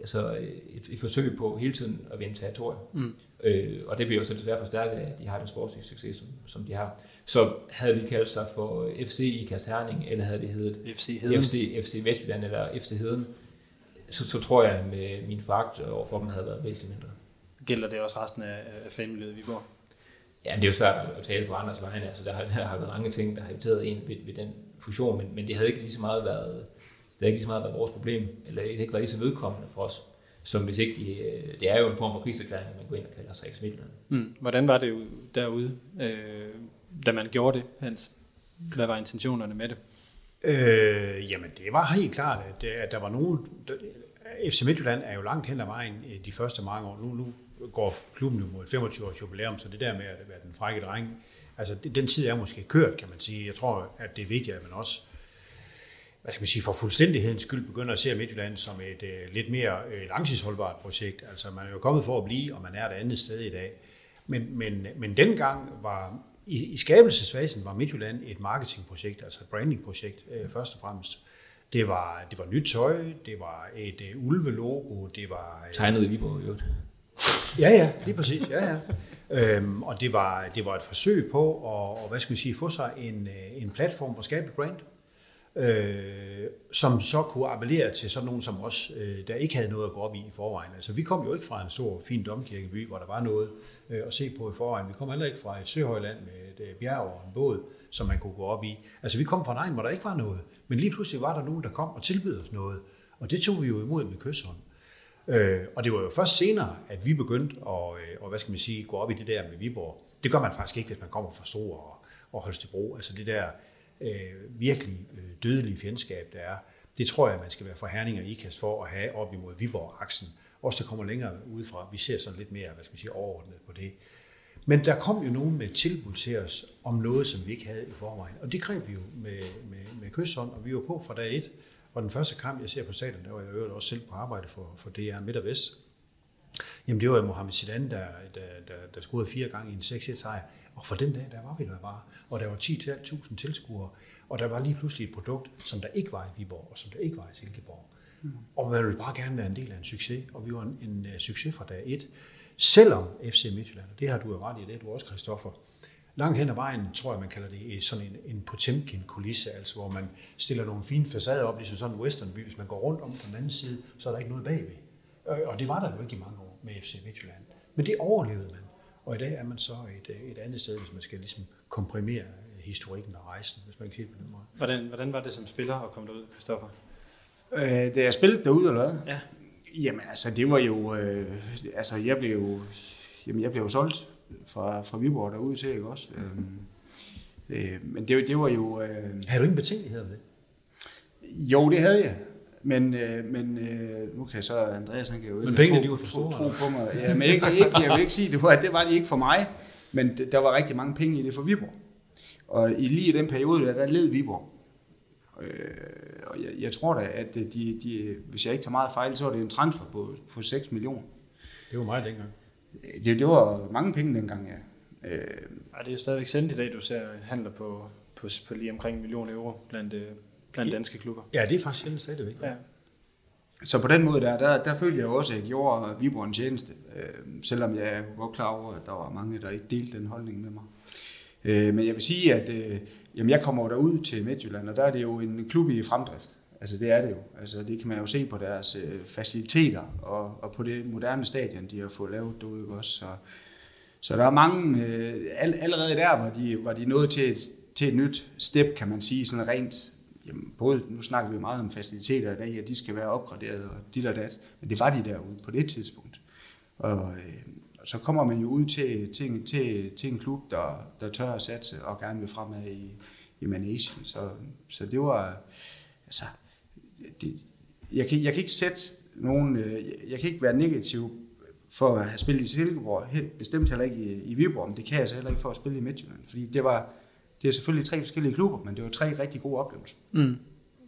altså et, et forsøg på hele tiden at vinde territorium. Mm. Øh, og det bliver jo så desværre forstærket af, at de har den sportslige succes, som, som de har. Så havde de kaldt sig for FC i Kasterning, eller havde det heddet FC Heden. FC, FC Vestjylland eller FC Heden, så, så tror jeg, at med min fakt overfor dem havde været væsentligt mindre. Gælder det også resten af, af fanmiljøet i Viborg? Ja, det er jo svært at tale på andres vegne. Altså, der, har, der har været mange ting, der har inviteret en ved, ved den fusion, men, men det havde ikke lige så meget været, det havde ikke lige så meget været vores problem, eller det havde ikke været lige så vedkommende for os, som hvis ikke de, det er jo en form for krigserklæring, man går ind og kalder sig ex mm. Hvordan var det jo derude, øh, da man gjorde det, Hans? Hvad var intentionerne med det? Øh, jamen, det var helt klart, at, at der var nogen... Der, FC Midtjylland er jo langt hen ad vejen de første mange år. Nu, nu går klubben jo mod 25-års jubilæum, så det der med at være den frække dreng, altså den tid er måske kørt, kan man sige. Jeg tror, at det er vigtigt, at man også hvad skal man sige, for fuldstændighedens skyld begynder at se Midtjylland som et uh, lidt mere uh, langtidsholdbart projekt. Altså man er jo kommet for at blive, og man er et andet sted i dag. Men, men, men dengang var, i, i skabelsesfasen var Midtjylland et marketingprojekt, altså et brandingprojekt uh, først og fremmest. Det var, det var nyt tøj, det var et uh, ulvelogo, det var... Uh, Tegnet i Viborg, jo. Ja, ja, lige præcis, ja, ja. Øhm, og det var, det var et forsøg på at, og, hvad skal man sige, få sig en, øh, en platform at skabe et brand øh, som så kunne appellere til sådan nogen som os, øh, der ikke havde noget at gå op i i forvejen. Altså vi kom jo ikke fra en stor, fin domkirkeby, hvor der var noget øh, at se på i forvejen. Vi kom heller ikke fra et søhøjland med et øh, bjerg og en båd, som man kunne gå op i. Altså vi kom fra en egen, hvor der ikke var noget. Men lige pludselig var der nogen, der kom og tilbød os noget. Og det tog vi jo imod med kysshånd. Øh, og det var jo først senere, at vi begyndte at øh, og hvad skal man sige, gå op i det der med Viborg. Det gør man faktisk ikke, hvis man kommer fra Stor og, og Holstebro. Altså det der øh, virkelig øh, dødelige fjendskab, der er, det tror jeg, man skal være for Herning og IKAST for at have op imod Viborg-aksen. Også der kommer længere udefra. Vi ser sådan lidt mere, hvad skal man sige, overordnet på det. Men der kom jo nogen med tilbud til os om noget, som vi ikke havde i forvejen. Og det greb vi jo med, med, med kysshånd, og vi var på fra dag et. Og den første kamp, jeg ser på stadion, der var jeg øvrigt også selv på arbejde for, for DR Midt og Vest. Jamen det var Mohamed Zidane, der, der, der, der scorede fire gange i en 6 sejr. Og for den dag, der var vi der bare. Og der var 10.000 tilskuere. Og der var lige pludselig et produkt, som der ikke var i Viborg, og som der ikke var i Silkeborg. Mm. Og man ville bare gerne være en del af en succes, og vi var en, en øh, succes fra dag 1. Selvom FC Midtjylland, og det har du jo ret i, det er du også, Christoffer, langt hen ad vejen, tror jeg, man kalder det sådan en, en Potemkin-kulisse, altså hvor man stiller nogle fine facader op, ligesom sådan en westernby. Hvis man går rundt om på den anden side, så er der ikke noget bagved. Og det var der jo ikke i mange år med FC Midtjylland. Men det overlevede man. Og i dag er man så et, et andet sted, hvis man skal ligesom komprimere historikken og rejsen, hvis man kan sige det på den måde. Hvordan, hvordan var det som spiller at komme derud, Christoffer? Øh, da jeg spillede derude, eller hvad? Ja. Jamen altså, det var jo... Øh, altså, jeg blev jo... Jamen, jeg blev jo solgt fra, fra Viborg derude til, ikke også? Øh, øh, men det, det var jo... Øh, Havde du ingen betænkelighed med det? Jo, det havde jeg. Men, øh, men øh, nu kan jeg så, Andreas, han kan jo Men ikke pengene, tro, de var for tro, store, tro på mig. Ja, men ikke, ikke, jeg vil ikke sige, det var, det var de ikke for mig, men der var rigtig mange penge i det for Viborg. Og i lige i den periode, der, der led Viborg. Øh, og jeg, jeg tror da, at de, de, hvis jeg ikke tager meget fejl, så var det en transfer på, på 6 millioner. Det var meget dengang. Det, det var mange penge dengang, ja. Øh, Ej, det er stadigvæk sendt i dag, du ser handler på, på, på lige omkring en million euro blandt, øh, blandt danske klubber. Ja, det er faktisk sjældent stadigvæk. Ja. Så på den måde der, der, der følte jeg jo også, at jeg gjorde Viborg en tjeneste. Øh, selvom jeg er godt klar over, at der var mange, der ikke delte den holdning med mig. Øh, men jeg vil sige, at øh, jamen, jeg kommer derud til Midtjylland, og der er det jo en klub i fremdrift. Altså det er det jo. Altså det kan man jo se på deres øh, faciliteter og, og på det moderne stadion, de har fået lavet derude også. Så, så der er mange, øh, all, allerede der var de, var de nået til et, til et nyt step, kan man sige, sådan rent Jamen, både, nu snakker vi jo meget om faciliteter i dag, at de skal være opgraderet og dit og dat, men det var de derude på det tidspunkt. Og, øh, og så kommer man jo ud til, til, til, til en klub, der, der tør at satse og gerne vil fremad i, i managen. Så, så det var, altså, det, jeg, kan, jeg kan ikke sætte nogen, øh, jeg, kan ikke være negativ for at have spillet i Silkeborg, helt bestemt heller ikke i, i Viborg, men det kan jeg så heller ikke for at spille i Midtjylland, fordi det var, det er selvfølgelig tre forskellige klubber, men det var tre rigtig gode oplevelser. Mm.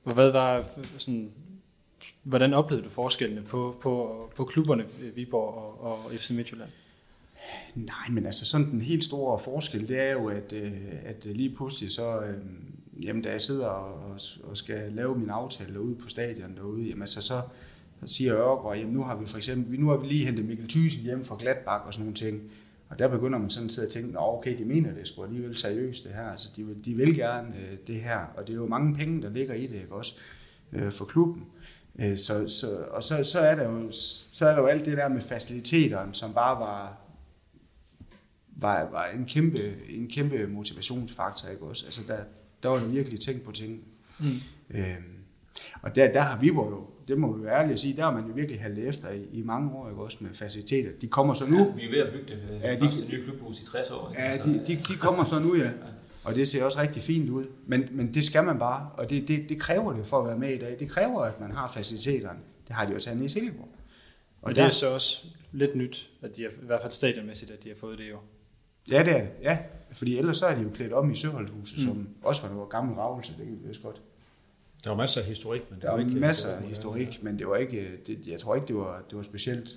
Hvad var sådan, hvordan oplevede du forskellene på, på, på klubberne Viborg og, og FC Midtjylland? Nej, men altså sådan den helt store forskel, det er jo, at, øh, at lige pludselig så, øh, jamen da jeg sidder og, og skal lave min aftale derude på stadion derude, jamen altså så, så siger Ørgaard, jamen nu har vi for eksempel, nu har vi lige hentet Mikkel Thyssen hjem fra Gladbach og sådan nogle ting. Og der begynder man sådan at sidde og tænke, Nå, okay, de mener det sgu alligevel seriøst det her, altså de vil, de vil gerne øh, det her, og det er jo mange penge, der ligger i det, ikke også, øh, for klubben. Øh, så, så, og så, så, er der jo, så er der jo alt det der med faciliteterne, som bare var, var, var en, kæmpe, en kæmpe motivationsfaktor, ikke også? Altså der, der var der virkelig tænkt på ting. Mm. Øhm, og der, der har Viborg jo, det må vi jo ærligt sige, der har man jo virkelig haltet efter i, i mange år, ikke også, med faciliteter. De kommer så nu. Ja, vi er ved at bygge det øh, Ja, de- første nye klubhus i 60 år. ikke? Ja, Så, de, de, de kommer så nu, ja. Og det ser også rigtig fint ud. Men, men det skal man bare, og det, det, det kræver det for at være med i dag. Det kræver, at man har faciliteterne. Det har de også andet i Silkeborg. Og Og det er så også lidt nyt, at de har, i hvert fald stadionmæssigt, at de har fået det jo. Ja, det er det. Ja, fordi ellers så er de jo klædt om i Søholdhuset, mm. som også var noget gammel ravelse, det kan vi godt. Der var masser af historik, men det Der var ikke... masser det af var- historik, men det var ikke, det, jeg tror ikke, det var, det var specielt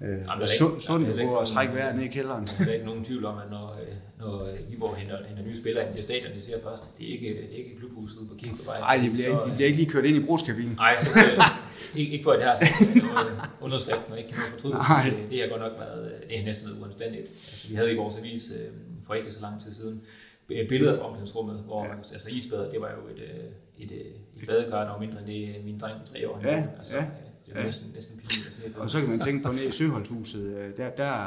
øh, Jamen, der er sund, sundt er at trække vejret ned i kælderen. Der er ikke nogen tvivl om, at når, øh, når øh, Viborg henter, henter nye spillere ind til stadion, de siger først, det er ikke, det er ikke klubhuset på Kirkevej. Nej, de bliver, ikke- de bliver ikke lige kørt ind i brugskabinen. Nej, øh, ikke, ikke for at det har sådan noget underskrift, og ikke kan noget fortryde. Nej. Det, det har godt nok været, øh, det er næsten været uanstændigt. Altså, vi havde i vores avis øh, for ikke så lang tid siden billeder fra omklædningsrummet, hvor Ja. ja. altså isbader, det var jo et, øh, et, øh, et badekar, der var mindre end det min dreng på tre år. Ja, altså, ja, øh, Det var ja. næsten, næsten pinligt at se på. Og så kan man tænke på nede i Søholdshuset, øh, der, der,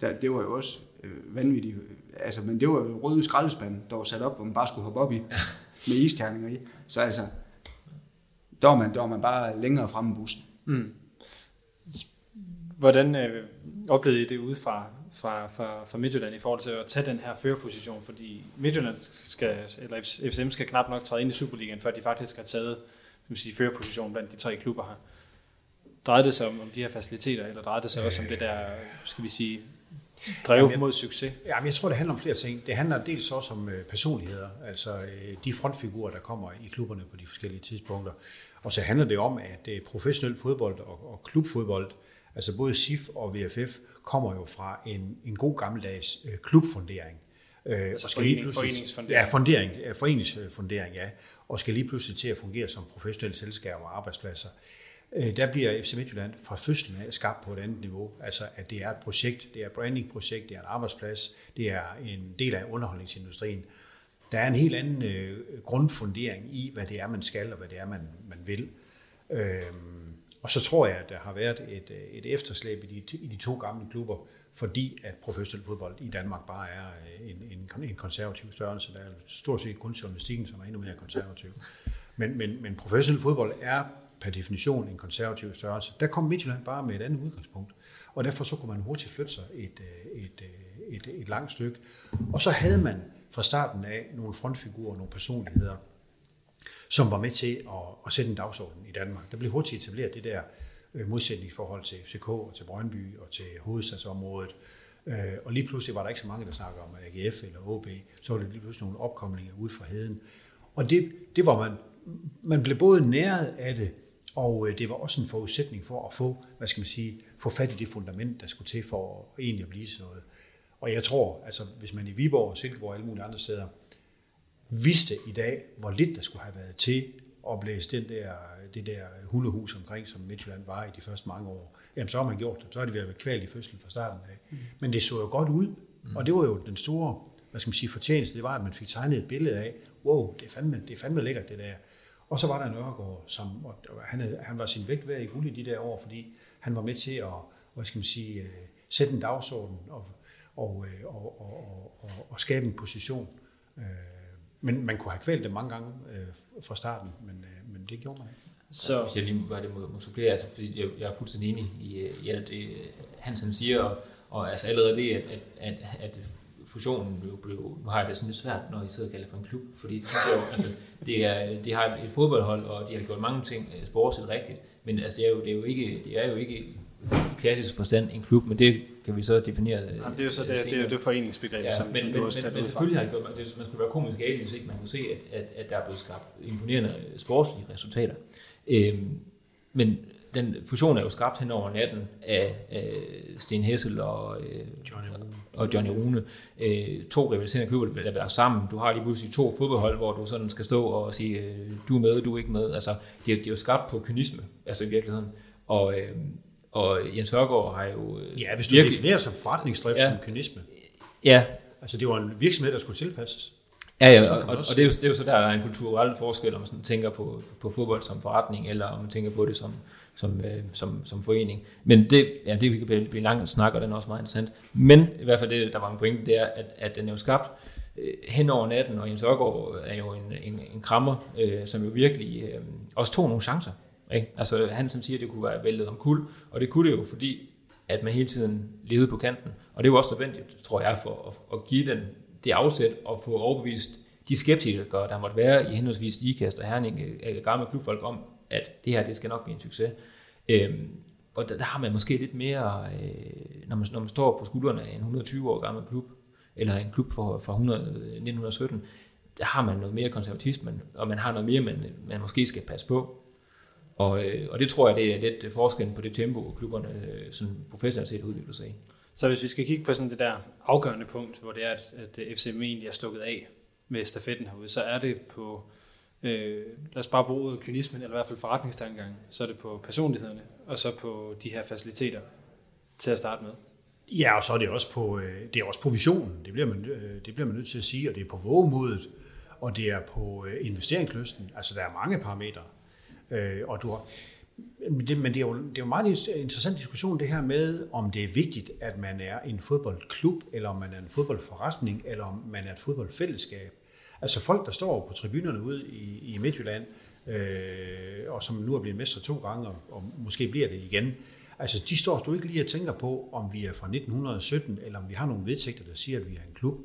der, det var jo også øh, vanvittigt. Altså, men det var jo røde skraldespand, der var sat op, hvor man bare skulle hoppe op i, med isterninger i. Så altså, der var man, der var man bare længere fremme i bussen. Mm. Hvordan øh, oplevede I det ude fra, fra, fra, Midtjylland i forhold til at tage den her førerposition? Fordi Midtjylland skal, eller FCM skal knap nok træde ind i Superligaen, før de faktisk har taget skal sige, førerposition blandt de tre klubber her. Drejede det sig om, om de her faciliteter, eller drejede det sig også om det der, skal vi sige, Drev mod succes. Ja, men jeg tror, det handler om flere ting. Det handler dels også om øh, personligheder, altså øh, de frontfigurer, der kommer i klubberne på de forskellige tidspunkter. Og så handler det om, at øh, professionel fodbold og, og klubfodbold, altså både SIF og VFF, kommer jo fra en, en god gammeldags øh, klubfundering. Øh, altså og skal forening, lige foreningsfundering. Ja, fundering, foreningsfundering, ja. Og skal lige pludselig til at fungere som professionelle selskaber og arbejdspladser. Øh, der bliver FC Midtjylland fra fødslen af skabt på et andet niveau. Altså, at det er et projekt, det er et brandingprojekt, det er en arbejdsplads, det er en del af underholdningsindustrien. Der er en helt anden øh, grundfundering i, hvad det er, man skal, og hvad det er, man, man vil. Øhm, og så tror jeg, at der har været et, øh, et efterslæb i de, i de to gamle klubber, fordi at professionel fodbold i Danmark bare er øh, en, en, en konservativ størrelse. Der er stort set kun journalistikken, som er endnu mere konservativ. Men, men, men professionel fodbold er per definition en konservativ størrelse. Der kom Midtjylland bare med et andet udgangspunkt, og derfor så kunne man hurtigt flytte sig et, øh, et, et, et, et langt stykke. Og så havde man fra starten af nogle frontfigurer, nogle personligheder, som var med til at, at sætte en dagsorden i Danmark. Der blev hurtigt etableret det der modsætningsforhold modsætning i forhold til FCK og til Brøndby og til hovedstadsområdet. Øh, og lige pludselig var der ikke så mange, der snakker om AGF eller OB. Så var det lige pludselig nogle opkomlinger ud fra heden. Og det, det var man, man blev både næret af det, og øh, det var også en forudsætning for at få, hvad skal man sige, få fat i det fundament, der skulle til for at egentlig at blive sådan noget. Og jeg tror, altså hvis man i Viborg, Silkeborg og alle mulige andre steder, vidste i dag, hvor lidt der skulle have været til at blæse den der, det der hundehus omkring, som Midtjylland var i de første mange år, jamen så har man gjort det. Så har det været kvalt i fødsel fra starten af. Mm. Men det så jo godt ud, mm. og det var jo den store, hvad skal man sige, fortjeneste, det var, at man fik tegnet et billede af, wow, det er fandme, det er fandme lækkert det der. Og så var der Nørregård, som, og han, han var sin vægt værd i guld i de der år, fordi han var med til at hvad skal man sige, øh, sætte en dagsorden og, og, øh, og, og, og, og skabe en position. Øh, men man kunne have kvælt det mange gange fra starten, men, men det gjorde man ikke. Så hvis jeg lige var det må, må supplere, altså, fordi jeg, jeg er fuldstændig enig i, i alt det, Hansen siger, og, og altså allerede det, at, at, at, at fusionen blev, blev, nu har jeg det sådan lidt svært, når I sidder og kalder for en klub, fordi det, jo, altså, det er, de har et fodboldhold, og de har gjort mange ting øh, sportsligt rigtigt, men altså, det, er jo, det, er jo ikke, det er jo ikke klassisk forstand en klub, men det kan vi så definere. Jamen, det er jo så det, det, er det foreningsbegreb, ja, som, men, som men, du også men, men, men selvfølgelig har det gjort, det, man skulle være komisk ærlig, hvis ikke man kunne se, at, at, at der er blevet skabt imponerende sportslige resultater. Øhm, men den fusion er jo skabt hen over natten af, af Sten Hessel og, øh, Johnny Rune. og Johnny Rune. Øh, to rivaliserende klubber, der er sammen. Du har lige pludselig to fodboldhold, hvor du sådan skal stå og sige, øh, du er med, du er ikke med. Altså, det, er, det er jo skabt på kynisme, altså i virkeligheden. Og, øh, og Jens Hørgaard har jo... Øh, ja, hvis du virkelig, definerer som forretningsdrift ja, som kynisme. Ja. Altså, det var en virksomhed, der skulle tilpasses. Ja, ja og, og, og det, er jo, det er jo så der, der er en kulturel forskel, om man sådan tænker på, på fodbold som forretning, eller om man tænker på det som, som, øh, som, som forening. Men det, ja, det kan blive en lang snak, og den er også meget interessant. Men i hvert fald det, der var en pointe, det er, at, at den er jo skabt øh, hen over natten, og Jens Ørgaard er jo en, en, en krammer, øh, som jo virkelig øh, også tog nogle chancer. Ikke? Altså han som siger, at det kunne være væltet om kul, og det kunne det jo, fordi at man hele tiden levede på kanten. Og det var også nødvendigt, tror jeg, for at, at give den det afsæt og få overbevist de skeptikere, der måtte være i henholdsvis Ikast og Herning, øh, øh, gamle klubfolk om, at det her det skal nok blive en succes. Øhm, og der, der har man måske lidt mere, øh, når, man, når man står på skuldrene af en 120 år gammel klub, eller en klub fra, fra 100, 1917, der har man noget mere konservatisme, og man har noget mere, man, man måske skal passe på. Og, øh, og det tror jeg, det er lidt forskellen på det tempo, klubberne øh, sådan professionelt set udvikler sig i. Så hvis vi skal kigge på sådan det der afgørende punkt, hvor det er, at, at FCM egentlig er stukket af med stafetten herude, så er det på øh, lad os bare bruge kynismen, eller i hvert fald forretningstankegang, så er det på personlighederne, og så på de her faciliteter til at starte med. Ja, og så er det også på, øh, det er også på visionen, det bliver, man, øh, det bliver man nødt til at sige, og det er på vågemodet, og det er på øh, investeringslysten. Altså, der er mange parametre. Øh, Og du har, men det, men det er, jo, det er jo en meget interessant diskussion, det her med, om det er vigtigt, at man er en fodboldklub, eller om man er en fodboldforretning, eller om man er et fodboldfællesskab. Altså folk, der står på tribunerne ude i, i Midtjylland, øh, og som nu er blevet mestre to gange, og, og måske bliver det igen, altså de står du ikke lige og tænker på, om vi er fra 1917, eller om vi har nogle vedtægter, der siger, at vi er en klub.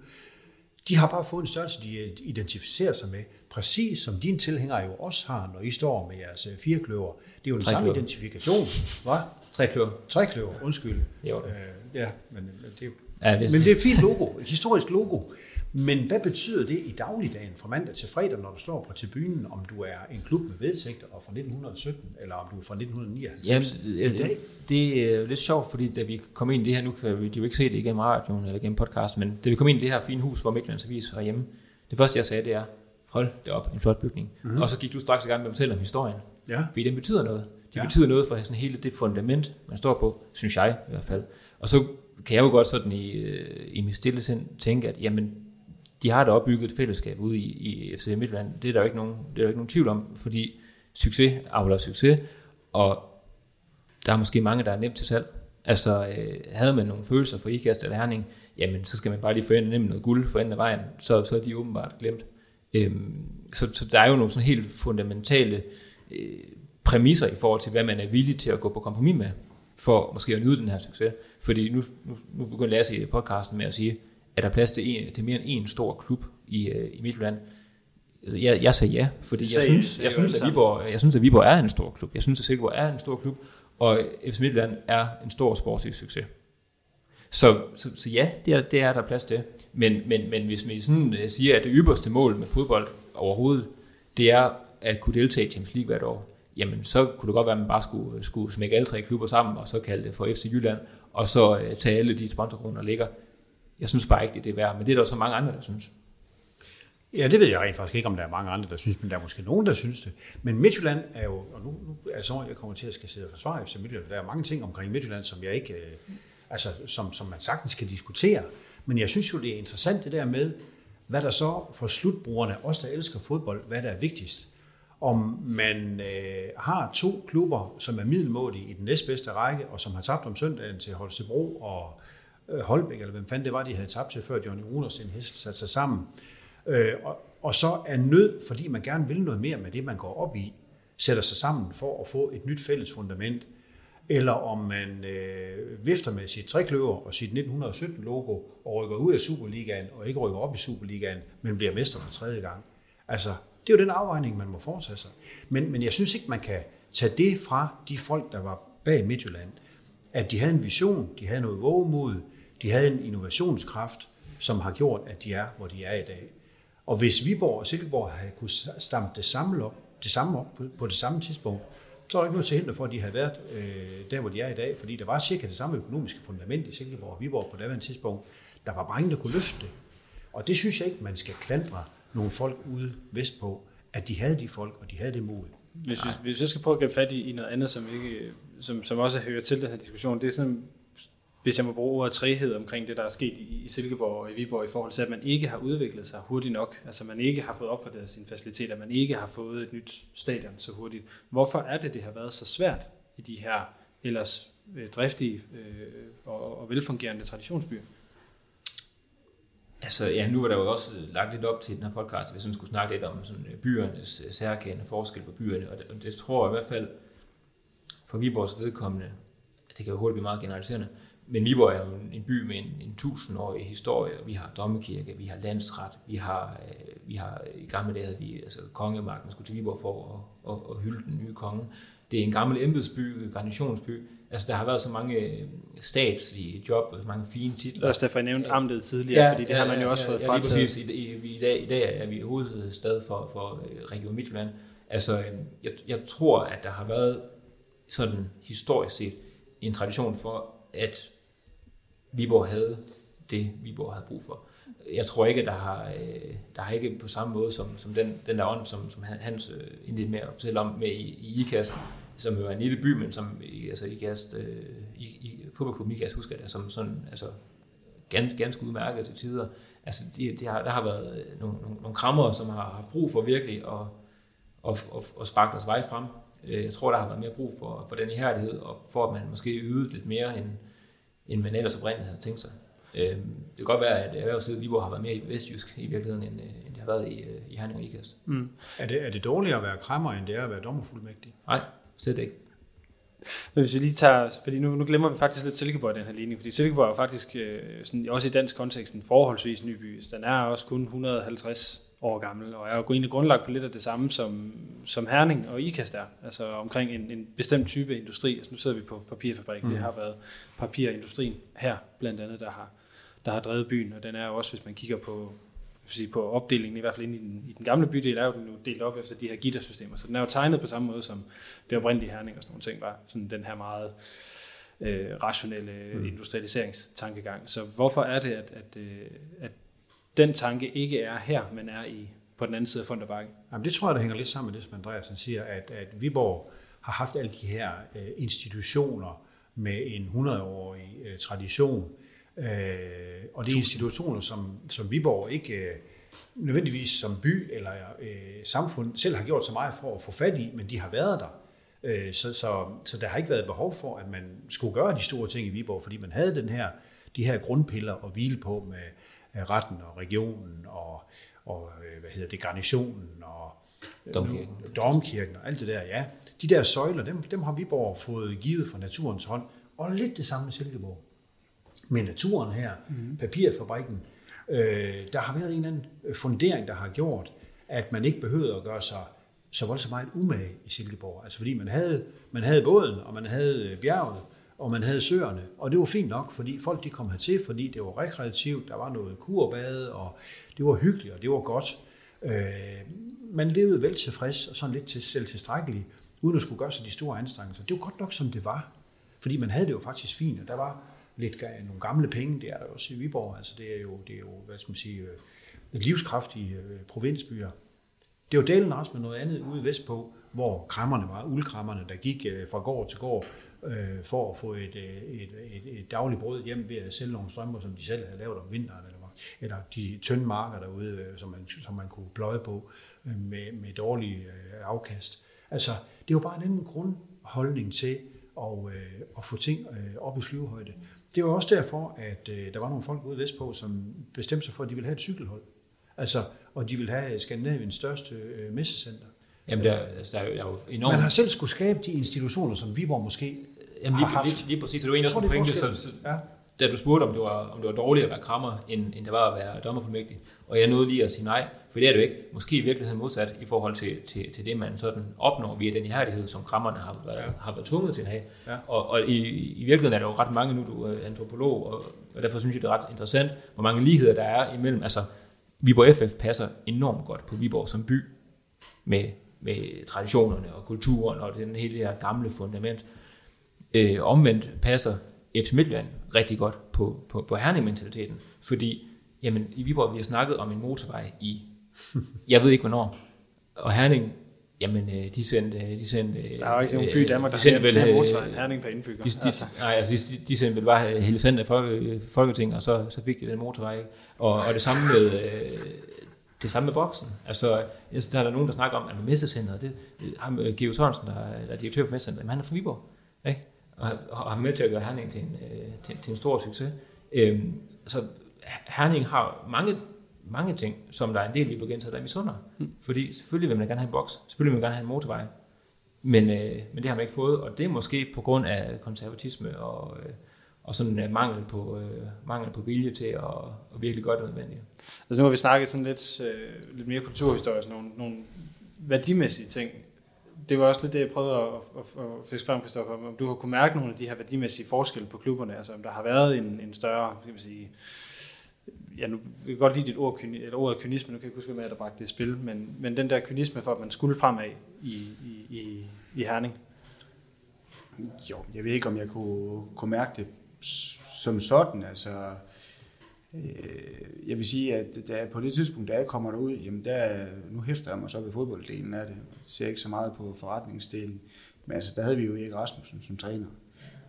De har bare fået en størrelse, de identificerer sig med, præcis som dine tilhængere jo også har, når I står med jeres øh, fire kløver. Det er jo den samme identifikation. Hvad? Tre kløver. Tre kløver, undskyld. Jo. Øh, ja, men det, Ja, det, Men det er et fint logo, et historisk logo. Men hvad betyder det i dagligdagen fra mandag til fredag, når du står på tribunen, om du er en klub med vedtægter og fra 1917, eller om du er fra 1999? Jamen, i dag? det er lidt sjovt, fordi da vi kom ind i det her, nu kan vi jo ikke se det igennem radioen eller gennem podcast, men da vi kom ind i det her fine hus, hvor Midtjyllands Avis var hjemme, det første jeg sagde, det er, hold det op, en flot bygning. Mm-hmm. Og så gik du straks i gang med at fortælle om historien. Ja. Fordi den betyder noget. Det Ja. ja. betyder noget for sådan hele det fundament, man står på, synes jeg i hvert fald. Og så kan jeg jo godt sådan i, øh, i mit stille sind tænke, at jamen, de har da opbygget et fællesskab ude i, i FC Midtjylland. Det er der jo ikke nogen, det er der ikke nogen tvivl om, fordi succes afler succes, og der er måske mange, der er nemt til salg. Altså, øh, havde man nogle følelser for IKAST eller Herning, jamen, så skal man bare lige få nemt noget guld for enden af vejen, så, så er de åbenbart glemt. Øhm, så, så der er jo nogle sådan helt fundamentale øh, præmisser i forhold til, hvad man er villig til at gå på kompromis med, for måske at nyde den her succes. Fordi nu, nu, nu begynder Lasse i podcasten med at sige, at der er plads til, en, til mere end en stor klub i, øh, i Midtjylland. Jeg, jeg sagde ja, fordi jeg ja, synes, er jeg, jo synes, at Viborg, jeg synes, at Viborg er en stor klub. Jeg synes, at Silkeborg er en stor klub, og FC Midtjylland er en stor sportslig succes. Så, så, så ja, det er, det er der plads til. Men, men, men hvis vi sådan øh, siger, at det ypperste mål med fodbold overhovedet, det er at kunne deltage i Champions League hvert år, jamen så kunne det godt være, at man bare skulle, skulle smække alle tre klubber sammen, og så kalde det for FC Jylland, og så øh, tage alle de sponsorkroner, der ligger. Jeg synes bare ikke, det er det værd, men det er der så mange andre, der synes. Ja, det ved jeg rent faktisk ikke, om der er mange andre, der synes, men der er måske nogen, der synes det. Men Midtjylland er jo, og nu, nu er så, jeg kommer til at skal sidde og forsvare FC Midtjylland, der er mange ting omkring Midtjylland, som jeg ikke, øh, altså, som, som man sagtens kan diskutere. Men jeg synes jo, det er interessant det der med, hvad der så for slutbrugerne, os der elsker fodbold, hvad der er vigtigst. Om man øh, har to klubber, som er middelmådige i den næstbedste række, og som har tabt om søndagen til Holstebro og Øh, Holbæk, eller hvem fanden det var, de havde tabt til, før Johnny Ruders sin hest satte sig sammen. Øh, og, og så er nød, fordi man gerne vil noget mere med det, man går op i, sætter sig sammen for at få et nyt fælles fundament, eller om man øh, vifter med sit trækløver og sit 1917-logo og rykker ud af Superligaen og ikke rykker op i Superligaen, men bliver mester for tredje gang. Altså, det er jo den afvejning, man må foretage sig. Men, men jeg synes ikke, man kan tage det fra de folk, der var bag Midtjylland, at de havde en vision, de havde noget vågemod, de havde en innovationskraft, som har gjort, at de er, hvor de er i dag. Og hvis Viborg og Silkeborg havde kunne stamme det samme op, det samme op på, på det samme tidspunkt, så er der ikke noget til hinder for, at de havde været øh, der, hvor de er i dag, fordi der var cirka det samme økonomiske fundament i Silkeborg og Viborg på daværende tidspunkt. Der var bare ingen, der kunne løfte det. Og det synes jeg ikke, man skal klandre nogle folk ude vestpå, at de havde de folk, og de havde det mod. Hvis vi, hvis jeg skal prøve at gribe fat i, i noget andet, som, ikke, som, som også hører til den her diskussion, det er sådan, hvis jeg må bruge ordet træhed omkring det, der er sket i, i Silkeborg og i Viborg, i forhold til, at man ikke har udviklet sig hurtigt nok, altså man ikke har fået opgraderet sine faciliteter, man ikke har fået et nyt stadion så hurtigt. Hvorfor er det, det har været så svært i de her ellers øh, driftige øh, og, og velfungerende traditionsbyer? Altså, ja, nu var der jo også lagt lidt op til den her podcast, hvis man skulle snakke lidt om sådan øh, byernes øh, særkende forskel på byerne, og det, og det tror jeg i hvert fald for Viborgs vedkommende, at det kan jo hurtigt blive meget generaliserende, men Viborg er jo en, by med en, en tusindårig historie, og vi har dommekirke, vi har landsret, vi har, øh, vi har i gamle dage havde vi altså kongemagten skulle til Viborg for at, at, at hylde den nye konge. Det er en gammel embedsby, garnisonsby. Altså der har været så mange øh, statslige job og så mange fine titler. er også derfor, jeg nævnte amtet tidligere, ja, fordi det har man jo også fået ja, frataget. I, i, i, dag, I dag er vi hovedstad for, for øh, Region Midtjylland. Altså, øh, jeg, jeg tror, at der har været sådan historisk set en tradition for, at Viborg havde det, Viborg havde brug for. Jeg tror ikke, at der har, der har ikke på samme måde som, som den, den der ånd, som, som han- Hans indledte med at fortælle om med i, i IKAST, som jo er en lille by, men som i- altså IKAST, øh, i, i fodboldklubben IKAST husker jeg det som sådan, altså ganske, ganske udmærket til tider. Altså, de, de har, der har været nogle, nogle, nogle krammer, som har haft brug for virkelig at, at, at, at sparke deres vej frem. Øh, Jeg tror, der har været mere brug for, for den ihærdighed, og for at man måske ydede lidt mere, end, end man ellers oprindeligt havde tænkt sig. Øh, Det kan godt være, at erhvervslivet i Viborg har været mere i vestjysk i virkeligheden, end, øh, end det har været i, i Herning og Ikast. Mm. Er det, er det dårligere at være krammer, end det er at være dommerfuldmægtig? Nej, slet ikke. Men hvis vi lige tager, fordi nu, nu glemmer vi faktisk lidt Silkeborg i den her ligning, fordi Silkeborg er jo faktisk, øh, sådan, også i dansk kontekst, en forholdsvis ny by. Den er også kun 150 år gammel, og er jo egentlig grundlagt på lidt af det samme, som, som Herning og Ikast er, altså omkring en, en bestemt type industri. Altså nu sidder vi på papirfabrik, mm. det har været papirindustrien her blandt andet, der har, der har drevet byen, og den er jo også, hvis man kigger på, sige, på opdelingen, i hvert fald inde i den, i den gamle bydel, er jo den jo delt op efter de her gittersystemer. Så den er jo tegnet på samme måde, som det oprindelige Herning og sådan nogle ting var. Sådan den her meget øh, rationelle mm. industrialiseringstankegang. Så hvorfor er det, at, at, øh, at den tanke ikke er her, men er i på den anden side af Funderbakke? Jamen, det tror jeg, der hænger lidt sammen med det, som Andreasen siger, at, at Viborg har haft alle de her øh, institutioner med en 100-årig øh, tradition, øh, og det er institutioner, som, som Viborg ikke øh, nødvendigvis som by eller øh, samfund selv har gjort så meget for at få fat i, men de har været der. Øh, så, så, så der har ikke været behov for, at man skulle gøre de store ting i Viborg, fordi man havde den her, de her grundpiller at hvile på med retten og regionen og, og hvad hedder det, garnitionen og Domkirken. Domkirken og alt det der, ja. De der søjler, dem, dem har Viborg fået givet fra naturens hånd, og lidt det samme med Silkeborg. Med naturen her, mm. papirfabrikken, øh, der har været en eller anden fundering, der har gjort, at man ikke behøvede at gøre sig så voldsomt meget umage i Silkeborg. Altså fordi man havde, man havde båden, og man havde bjerget, og man havde søerne, og det var fint nok, fordi folk de kom hertil, fordi det var rekreativt, der var noget kurbade, og det var hyggeligt, og det var godt. Øh, man levede vel tilfreds og sådan lidt til selv tilstrækkelig, uden at skulle gøre sig de store anstrengelser. Det var godt nok, som det var. Fordi man havde det jo faktisk fint, og der var lidt nogle gamle penge, det er der også i Viborg. Altså det er jo, det er jo hvad skal man sige, øh, livskraftige øh, provinsbyer. Det var delen også med noget andet ude vestpå, hvor krammerne var, uldkrammerne, der gik øh, fra gård til gård øh, for at få et, et, et, et dagligt brød hjem ved at sælge nogle strømper, som de selv havde lavet om vinteren, eller, eller de tynde marker derude, som man, som man kunne pløje på med, med dårlige øh, afkast. Altså, det er jo bare en anden grundholdning til at, øh, at få ting øh, op i flyvehøjde. Det var også derfor, at øh, der var nogle folk ude vestpå, som bestemte sig for, at de ville have et cykelhold. Altså, og de ville have Skandinaviens største øh, messecenter. Jamen, der, altså, der, er jo, enormt... Man har selv skulle skabe de institutioner, som Viborg måske Jamen, lige, har haft. Lige, lige præcis, så det var en af pointe, så, så, ja da du spurgte, om det var, om det var dårligt at være krammer, end, end det var at være dommerfuldmægtig. Og jeg nåede lige at sige nej, for det er det jo ikke. Måske i virkeligheden modsat i forhold til, til, til det, man sådan opnår via den ihærdighed, som krammerne har været, ja. har været tvunget til at have. Ja. Og, og i, i virkeligheden er der jo ret mange, nu du er antropolog, og, og derfor synes jeg, det er ret interessant, hvor mange ligheder der er imellem. Altså, Viborg FF passer enormt godt på Viborg som by, med, med traditionerne og kulturen og den hele her gamle fundament. Øh, omvendt passer FC Midtjylland rigtig godt på, på, på Herning-mentaliteten, fordi jamen, i Viborg vi har snakket om en motorvej i, jeg ved ikke hvornår, og Herning, jamen øh, de sendte... Øh, de sendte der er jo ikke nogen by i Danmark, der de sendte vel, flere motorvej end Herning per indbygger. De, de, altså. Nej, altså de, de sendte vel bare hele sendt af Folketinget, og så, så fik de den motorvej. Og, og det samme med... Øh, det samme med boksen. Altså, der er der nogen, der snakker om, at med messecenteret, det, ham, Geo Sørensen, der, der er direktør for messecenteret, han er fra Viborg. Og har med til at gøre Herning til en, øh, til, til en stor succes. Øhm, så Herning har mange, mange ting, som der er en del Viborgenser, der er misunder. Mm. Fordi selvfølgelig vil man gerne have en boks, selvfølgelig vil man gerne have en motorvej, men, øh, men det har man ikke fået, og det er måske på grund af konservatisme og, øh, og sådan en mangel på, øh, mangel på vilje til at, at virkelig gøre det nødvendigt. Altså nu har vi snakket sådan lidt, øh, lidt mere kulturhistorisk, nogle, nogle værdimæssige ting, det var også lidt det, jeg prøvede at, at, at fiske frem, Christoffer, om du har kunne mærke nogle af de her værdimæssige forskelle på klubberne, altså om der har været en, en større, skal vi sige, ja, nu jeg kan godt lide dit ord, eller ordet kynisme, nu kan jeg ikke huske, hvad der bragte det i spil, men, men den der kynisme for, at man skulle fremad i, i, i, i Herning. Jo, jeg ved ikke, om jeg kunne, kunne mærke det som sådan, altså Øh, jeg vil sige, at da, på det tidspunkt, da jeg kommer derud, jamen der, nu hæfter jeg mig så ved fodbolddelen af det. Jeg ser ikke så meget på forretningsdelen. Men altså, der havde vi jo Erik Rasmussen som træner.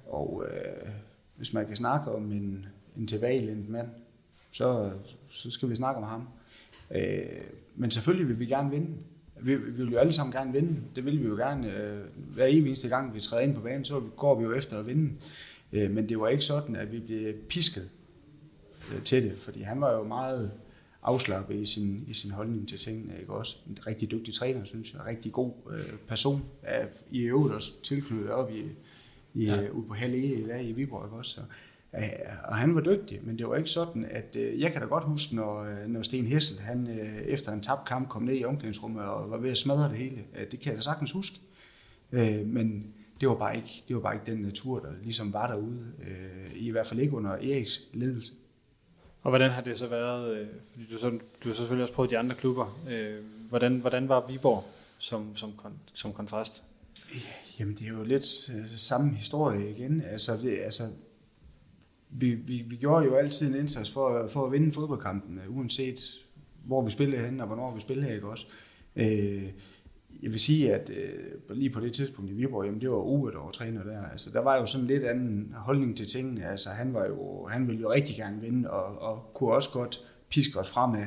Og øh, hvis man kan snakke om en, en tilbagelænt mand, så, så skal vi snakke om ham. Øh, men selvfølgelig vil vi gerne vinde. Vi, vi vil jo alle sammen gerne vinde. Det vil vi jo gerne. Øh, hver eneste gang, vi træder ind på banen, så går vi jo efter at vinde. Øh, men det var ikke sådan, at vi blev pisket til det, fordi han var jo meget afslappet i sin, i sin holdning til tingene, ikke også? En rigtig dygtig træner, synes jeg, en rigtig god øh, person, er i øvrigt også tilknyttet op i, i ja. ude på Halle i, i Viborg, ikke også? Så, øh, og han var dygtig, men det var ikke sådan, at øh, jeg kan da godt huske, når, øh, når Sten Hessel, han øh, efter en tabt kamp kom ned i omklædningsrummet og var ved at smadre det hele. Øh, det kan jeg da sagtens huske. Øh, men det var, bare ikke, det var bare ikke den natur, der ligesom var derude, øh, i hvert fald ikke under Eriks ledelse. Og hvordan har det så været, øh, fordi du, så, du har selvfølgelig også prøvet de andre klubber, øh, hvordan, hvordan var Viborg som, som, som kontrast? Jamen, det er jo lidt øh, samme historie igen. Altså, det, altså vi, vi, vi gjorde jo altid en indsats for, for at vinde fodboldkampen, øh, uanset hvor vi spillede hen og hvornår vi spillede, ikke også? Øh, jeg vil sige, at øh, lige på det tidspunkt i Viborg, jamen det var Uwe, der var træner der. Altså, der var jo sådan lidt anden holdning til tingene. Altså, han, var jo, han ville jo rigtig gerne vinde, og, og kunne også godt piske os fremad.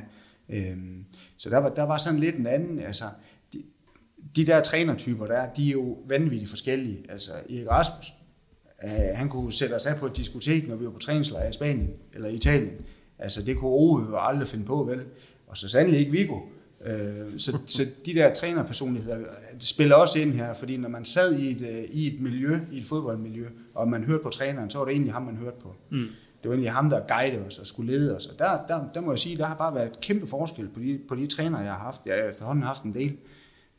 Øhm, så der var, der var sådan lidt en anden, altså, de, de der trænertyper der, de er jo vanvittigt forskellige. Altså, Erik Rasmus, øh, han kunne sætte os af på et diskotek, når vi var på træningslejr i Spanien eller Italien. Altså, det kunne Ove jo aldrig finde på, vel? Og så sandelig ikke Vigo. Øh, så, så de der trænerpersonligheder, det spiller også ind her, fordi når man sad i et, øh, i et miljø, i et fodboldmiljø, og man hørte på træneren, så var det egentlig ham, man hørte på. Mm. Det var egentlig ham, der guidede os og skulle lede os. Og der, der, der må jeg sige, der har bare været et kæmpe forskel på de, på de trænere, jeg har haft. Jeg har efterhånden haft en del.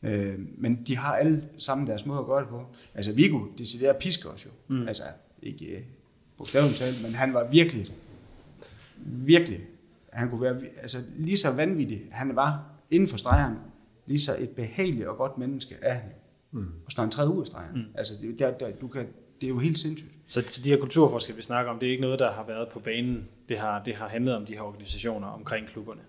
Øh, men de har alle sammen deres måde at gøre det på. Altså Viggo, det der pisker os jo. Mm. Altså ikke bogstaveligt talt, men han var virkelig, virkelig, han kunne være altså, lige så vanvittig, han var inden for stregeren, lige så et behageligt og godt menneske er han. Mm. Og så han træder ud af stregeren. Mm. Altså, det, der, der, du kan, det er jo helt sindssygt. Så de her kulturforskelle, vi snakker om, det er ikke noget, der har været på banen. Det har, det har handlet om de her organisationer omkring klubberne.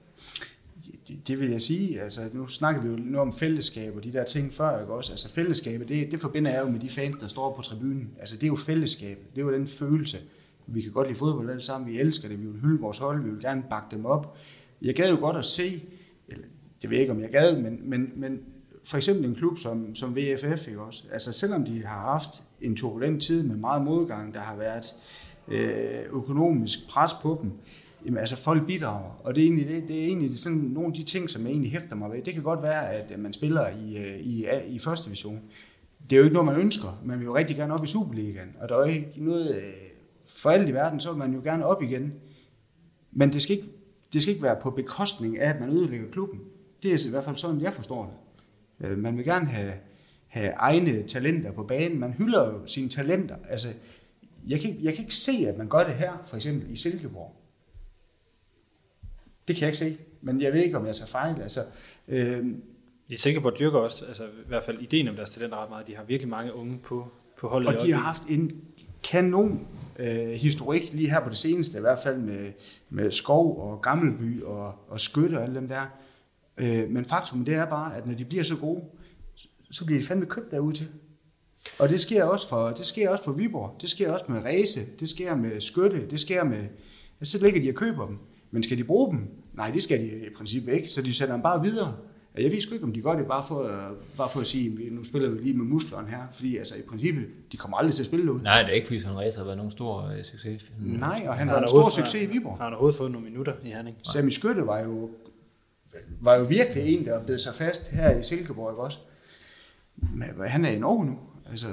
Det, det vil jeg sige. Altså, nu snakker vi jo nu om fællesskab og de der ting før, ikke også? Altså fællesskabet, det, det forbinder jeg jo med de fans, der står på tribunen. Altså det er jo fællesskab. Det er jo den følelse. Vi kan godt lide fodbold alle sammen. Vi elsker det. Vi vil hylde vores hold. Vi vil gerne bakke dem op. Jeg gad jo godt at se, det ved jeg ikke, om jeg gad, men, men, men for eksempel en klub som, som VFF, ikke også? Altså selvom de har haft en turbulent tid med meget modgang, der har været øh, økonomisk pres på dem, jamen altså folk bidrager, og det er egentlig, det, det er egentlig sådan nogle af de ting, som jeg egentlig hæfter mig ved. Det kan godt være, at øh, man spiller i, øh, i, i første division. Det er jo ikke noget, man ønsker. Man vil jo rigtig gerne op i Superligaen, og der er jo ikke noget, øh, for alt i verden, så vil man jo gerne op igen. Men det skal ikke, det skal ikke være på bekostning af, at man ødelægger klubben. Det er i hvert fald sådan, jeg forstår det. Øh, man vil gerne have, have egne talenter på banen. Man hylder jo sine talenter. Altså, jeg kan, jeg kan ikke se, at man gør det her, for eksempel i Silkeborg. Det kan jeg ikke se, men jeg ved ikke, om jeg tager fejl. Altså, øh, i Silkeborg dyrker også, altså i hvert fald ideen om deres talenter ret meget. De har virkelig mange unge på, på holdet. Og de har haft en kanon øh, historik lige her på det seneste, i hvert fald med, med Skov og Gammelby og, og Skytte og alle dem der. Øh, men faktum det er bare, at når de bliver så gode, så bliver de fandme købt derude til. Og det sker også for, det sker også for Viborg, det sker også med Ræse, det sker med Skytte, det sker med, så ligger de og køber dem. Men skal de bruge dem? Nej, det skal de i princippet ikke, så de sender dem bare videre. Jeg ved sgu ikke, om de gør det bare for, bare for at sige, nu spiller vi lige med musklerne her, fordi altså, i princippet, de kommer aldrig til at spille ud. Nej, det er ikke, fordi Søren Ræs har været nogen stor uh, succes. Nej, og han har en stor succes i Viborg. Har han overhovedet fået nogle minutter i Herning? Sammy Skytte var jo, var jo virkelig en, der bed sig fast her i Silkeborg, også? Men han er i Norge nu. Altså,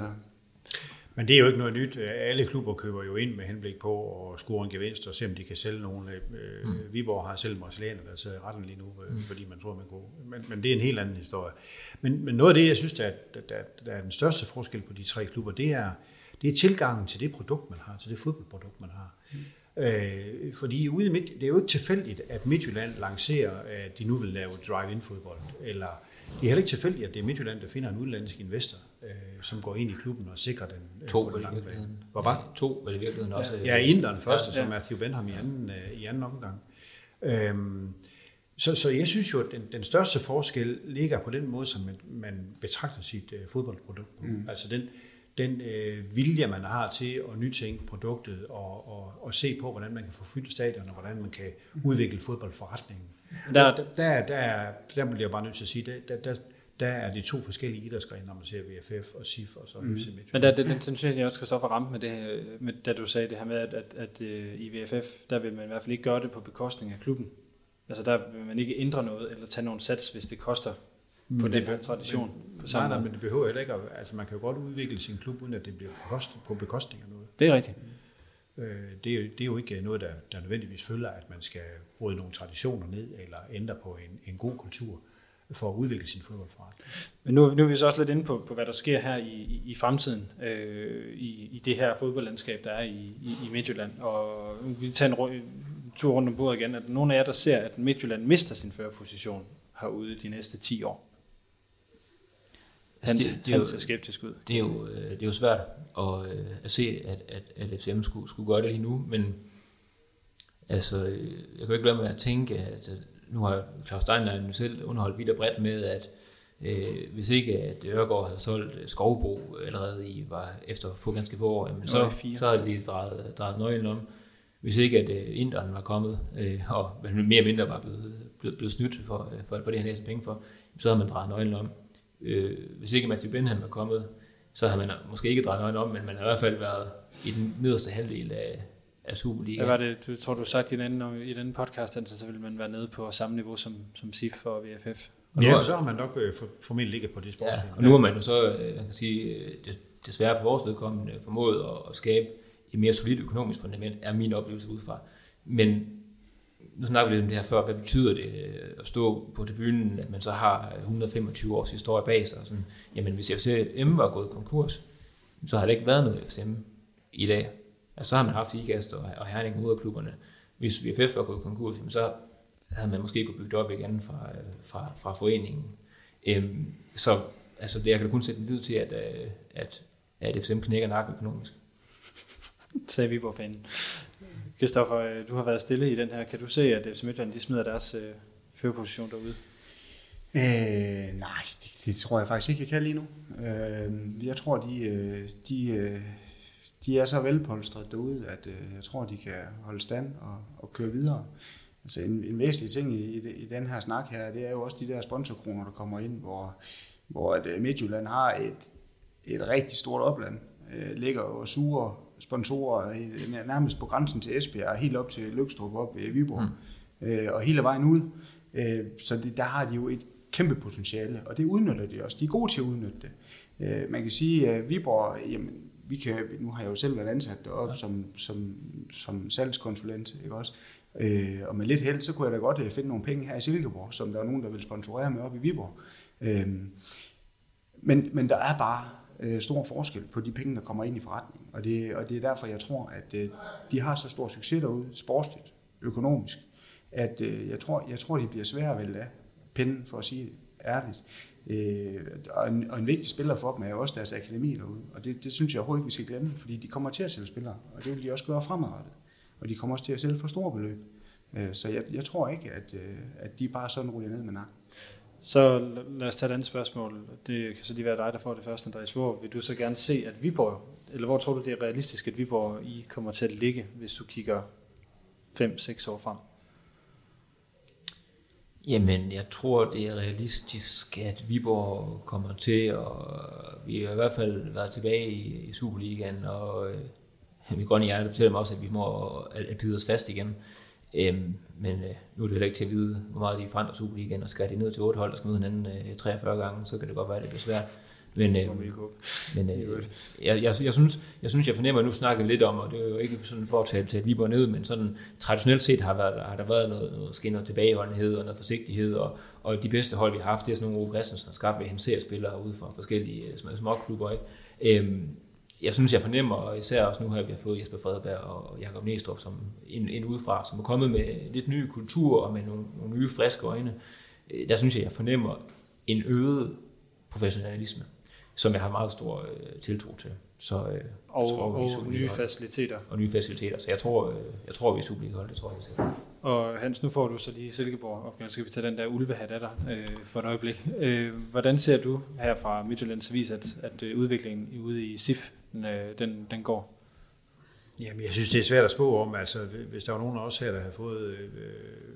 men det er jo ikke noget nyt. Alle klubber køber jo ind med henblik på at score en gevinst og se, om de kan sælge nogle. Øh, mm. Viborg har selv brasilianer, der sidder i retten lige nu, øh, mm. fordi man tror, man kunne. Men, men det er en helt anden historie. Men, men noget af det, jeg synes, der, der, der, der er den største forskel på de tre klubber, det er, det er tilgangen til det produkt, man har, til det fodboldprodukt, man har. Mm. Øh, fordi ude i midt, det er jo ikke tilfældigt, at Midtjylland lancerer, at de nu vil lave drive-in-fodbold, eller det er heller ikke tilfældigt, at det er Midtjylland, der finder en udenlandsk investor, øh, som går ind i klubben og sikrer den øh, to på den lange bane. Hvor bare? Ja, to vel i virkeligheden også. Ja, Inderen første, ja, ja. som Matthew Benham i anden, øh, i anden omgang. Øhm, så, så jeg synes jo, at den, den største forskel ligger på den måde, som man, man betragter sit øh, fodboldprodukt på. Mm. Altså den, den øh, vilje, man har til at nytænke produktet og, og, og se på, hvordan man kan få fyldt stadion, og hvordan man kan udvikle fodboldforretningen. Der, der, der, der, der bliver jeg bare nødt til at sige, der, der, der, er de to forskellige idrætsgrene, når man ser VFF og SIF og så mm. FC Men der, det, den synes jeg også, Kristoffer, ramte med det her, med, da du sagde det her med, at, at, at uh, i VFF, der vil man i hvert fald ikke gøre det på bekostning af klubben. Altså der vil man ikke ændre noget, eller tage nogen sats, hvis det koster på den her tradition. Men, nej, nej, men det behøver heller ikke at, altså man kan jo godt udvikle sin klub, uden at det bliver på, kost, på bekostning af noget. Det er rigtigt. Øh, det, er, det er jo ikke noget, der, der nødvendigvis følger, at man skal bryde nogle traditioner ned, eller ændre på en, en god kultur for at udvikle sin fodboldforretning. Men nu, nu er vi så også lidt inde på, på hvad der sker her i, i, i fremtiden, øh, i, i det her fodboldlandskab, der er i, i, i Midtjylland. Og vi tager en, tur rundt om bordet igen, at nogle af jer, der ser, at Midtjylland mister sin førerposition herude de næste 10 år. Han, Altså, det, det- det, er han jo- ser skeptisk ud. Det er jo, øh, det er jo svært at, øh, at se, at, at, at FCM skulle, skulle gøre det lige nu, men altså, øh, jeg kan ikke lade med at tænke, at øh, nu har Claus Steinlein selv underholdt vidt og bredt med, at øh, hvis ikke at Ørgaard havde solgt Skovbro allerede i, var efter få ganske få år, jamen, så, så havde de drejet, drejet nøglen om. Hvis ikke at øh, Inderen var kommet, øh, og mere eller mindre var blevet, blevet, blevet snydt for, for, for det, han næste penge for, så havde man drejet nøglen om. Øh, hvis ikke Matthew Benham var kommet, så havde man måske ikke drejet nøglen om, men man har i hvert fald været i den nederste halvdel af, af Superliga. Hvad var det, du tror, du sagt i den, anden, i den podcast, altså, så vil man være nede på samme niveau som, som SIF og VFF? Og nu Ja, er- så har man nok øh, for, formentlig ligget på det Ja, sportslige. og nu har man jo så, øh, man kan sige, øh, det, desværre for vores vedkommende, formået at, at skabe et mere solidt økonomisk fundament, er min oplevelse udefra. Men nu snakker vi lidt om det her før, hvad betyder det øh, at stå på tribunen, at man så har øh, 125 års historie bag sig, og sådan, jamen hvis FCM var gået konkurs, så har der ikke været noget FCM i dag. Altså, så har man haft IGAST og, og Herning ud af klubberne. Hvis VFF var gået konkurs, jamen, så havde man måske kunne bygge det op igen fra, øh, fra, fra foreningen. Øhm, så altså, det, jeg kan kun sætte en lid til, at, at, at FCM knækker nakken økonomisk. Sagde Viborg-fanen. Kristoffer, øh, du har været stille i den her. Kan du se, at øh, FC Midtjylland de smider deres øh, førerposition derude? Øh, nej, det, det tror jeg faktisk ikke, jeg kan lige nu. Øh, jeg tror, de, øh, de, øh, de er så velpolstret derude, at øh, jeg tror, de kan holde stand og, og køre videre. Altså en, en væsentlig ting i, i, i den her snak her, det er jo også de der sponsorkroner, der kommer ind, hvor, hvor at øh, Midtjylland har et, et rigtig stort opland. Øh, ligger og suger sponsorer øh, nærmest på grænsen til Esbjerg, helt op til Lykstrup op i Viborg, mm. øh, og hele vejen ud. Øh, så det, der har de jo et kæmpe potentiale, og det udnytter de også. De er gode til at udnytte det. Øh, man kan sige, at Viborg, jamen, vi kan, nu har jeg jo selv været ansat deroppe ja. som, som, som salgskonsulent, ikke også? Øh, og med lidt held, så kunne jeg da godt øh, finde nogle penge her i Silkeborg, som der er nogen, der vil sponsorere med op i Viborg. Øh, men, men der er bare øh, stor forskel på de penge, der kommer ind i forretningen. Og det, og det er derfor, jeg tror, at øh, de har så stor succes derude, sportsligt, økonomisk, at øh, jeg, tror, jeg tror, de bliver svære at vælge af pinden, for at sige det ærligt. Øh, og, en, og en vigtig spiller for dem er jo også deres akademi derude. Og det, det synes jeg overhovedet ikke, vi skal glemme, fordi de kommer til at sælge spillere, og det vil de også gøre fremadrettet. Og de kommer også til at sælge for store beløb. Øh, så jeg, jeg tror ikke, at, øh, at de bare sådan ryger ned med nakken. Så lad os tage et andet spørgsmål. Det kan så lige være dig, der får det første, Andreas. Hvor vil du så gerne se, at Viborg, eller hvor tror du, det er realistisk, at Viborg I kommer til at ligge, hvis du kigger 5-6 år frem? Jamen, jeg tror, det er realistisk, at Viborg kommer til, og vi har i hvert fald været tilbage i, i Superligaen, og øh, går grønne hjerte fortæller mig også, at vi må at, at bide os fast igen. Øhm, men øh, nu er det heller ikke til at vide, hvor meget de forandrer Superligaen, og skal de ned til otte hold, der skal møde hinanden øh, 43 gange, så kan det godt være, at det bliver svært. Men, øh, men øh, jeg, jeg, jeg, synes, jeg synes, jeg fornemmer, at nu snakker lidt om, og det er jo ikke sådan for at tale, tale Viborg ned, men sådan traditionelt set har, været, har der været noget, noget, noget tilbageholdenhed og noget forsigtighed, og, og de bedste hold, vi har haft, det er sådan nogle Ove Christensen har skabt ved, at han ser spillere ude fra forskellige øh, små, små klubber. Ikke? Øhm, jeg synes, jeg fornemmer, og især også nu har vi har fået Jesper Fredberg og Jakob Næstrup som en, en udefra, som er kommet med lidt ny kultur og med nogle, nogle nye friske øjne. Øh, Der synes jeg, jeg fornemmer en øget professionalisme, som jeg har meget stor øh, tiltro til. Så, øh, Og, tror, og nye faciliteter. og nye faciliteter. Så jeg tror, øh, jeg tror vi er Superliga-hold, det tror jeg selv. Og Hans, nu får du så lige Silkeborg opgaven. Skal vi tage den der ulvehat af dig øh, for et øjeblik. Øh, hvordan ser du her fra Midtjyllands Avis, at, at øh, udviklingen ude i SIF, den, øh, den, den går? Jamen, jeg synes, det er svært at spå om. Altså, hvis der var nogen af os her, der har fået øh, øh,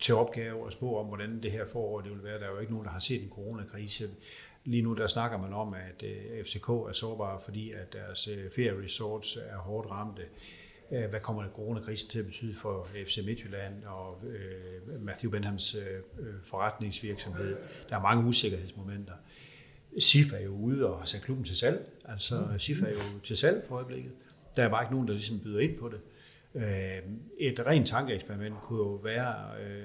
til opgave at spå om, hvordan det her forår det vil være, der er jo ikke nogen, der har set en coronakrise. Lige nu der snakker man om, at øh, FCK er sårbare, fordi at deres øh, ferieresorts er hårdt ramte. Øh, Hvad kommer coronakrisen til at betyde for FC Midtjylland og øh, Matthew Benhams øh, øh forretningsvirksomhed? Der er mange usikkerhedsmomenter. SIF er jo ude og har sat klubben til salg. Altså, SIF er jo til salg på øjeblikket. Der er bare ikke nogen, der ligesom byder ind på det. Øh, Et rent tankeeksperiment kunne jo være, øh,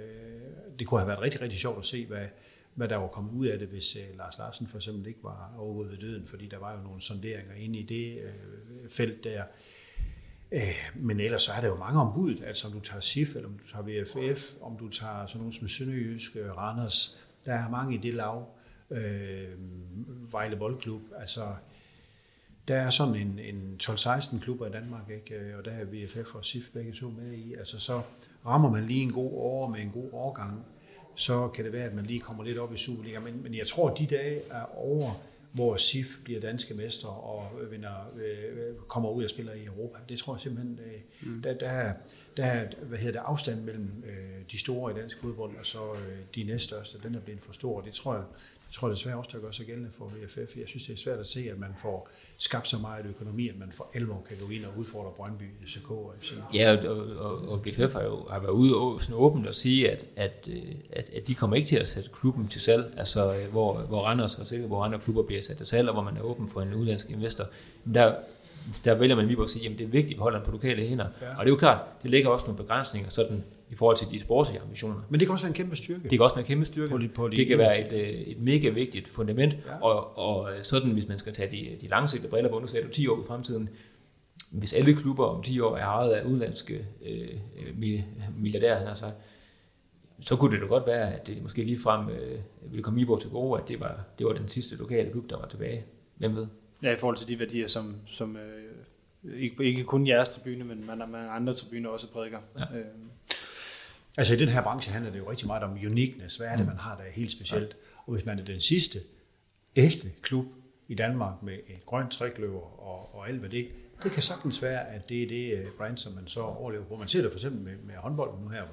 det kunne have været rigtig, rigtig sjovt at se, hvad, hvad der var kommet ud af det, hvis øh, Lars Larsen for eksempel ikke var overgået ved døden, fordi der var jo nogle sonderinger inde i det øh, felt der. Øh, men ellers så er der jo mange ombud, altså om du tager SIF, eller om du tager VFF, om du tager sådan nogle som Sønderjysk, Randers, der er mange i det lav. Øh, Vejle Boldklub, altså der er sådan en, en 12-16 klubber i Danmark, ikke? Øh, og der er VFF og SIF begge to med i. Altså så rammer man lige en god år med en god årgang, så kan det være, at man lige kommer lidt op i Superliga. Men, men jeg tror, at de dage er over, hvor SIF bliver danske mestre og vinder, øh, kommer ud og spiller i Europa. Det tror jeg simpelthen, øh, mm. der, der, er, der er hvad hedder det, afstand mellem øh, de store i dansk fodbold og så øh, de næststørste, den er blevet for stor. Det tror jeg, jeg tror desværre også, der gør sig gældende for VFF. Jeg synes, det er svært at se, at man får skabt så meget økonomi, at man for alvor kan gå ind og udfordre Brøndby, FCK og FC. Ja, og, og, og har jo har været ude og sådan åbent og sige, at, at, at, at de kommer ikke til at sætte klubben til salg, altså hvor, hvor Randers og hvor andre klubber bliver sat til salg, og hvor man er åben for en udlandsk investor. Der, der vælger man lige at sige, at det er vigtigt, at vi holder den på lokale hænder. Ja. Og det er jo klart, det ligger også nogle begrænsninger sådan i forhold til de sportslige ambitioner. Men det kan også være en kæmpe styrke. Det kan også være en kæmpe styrke. På, på det kan være et, øh, et mega vigtigt fundament, ja. og, og sådan, hvis man skal tage de, de langsigtede briller på, nu sagde du 10 år i fremtiden, hvis alle klubber om 10 år er ejet af udlandske øh, milliardærer, altså, så kunne det da godt være, at det måske lige frem øh, ville komme Viborg til gode, at det var, det var den sidste lokale klub, der var tilbage. Hvem ved? Ja, i forhold til de værdier, som, som øh, ikke, ikke kun jeres tribune, men man, man andre tribuner også prædiker. Ja. Øh. Altså i den her branche handler det jo rigtig meget om uniqueness. Hvad er det, mm. man har, der er helt specielt? Ja. Og hvis man er den sidste ægte klub i Danmark med et grønt trækløver og, og alt hvad det det kan sagtens være, at det er det øh, brand, som man så overlever på. Man ser det for eksempel med, med håndbolden nu her,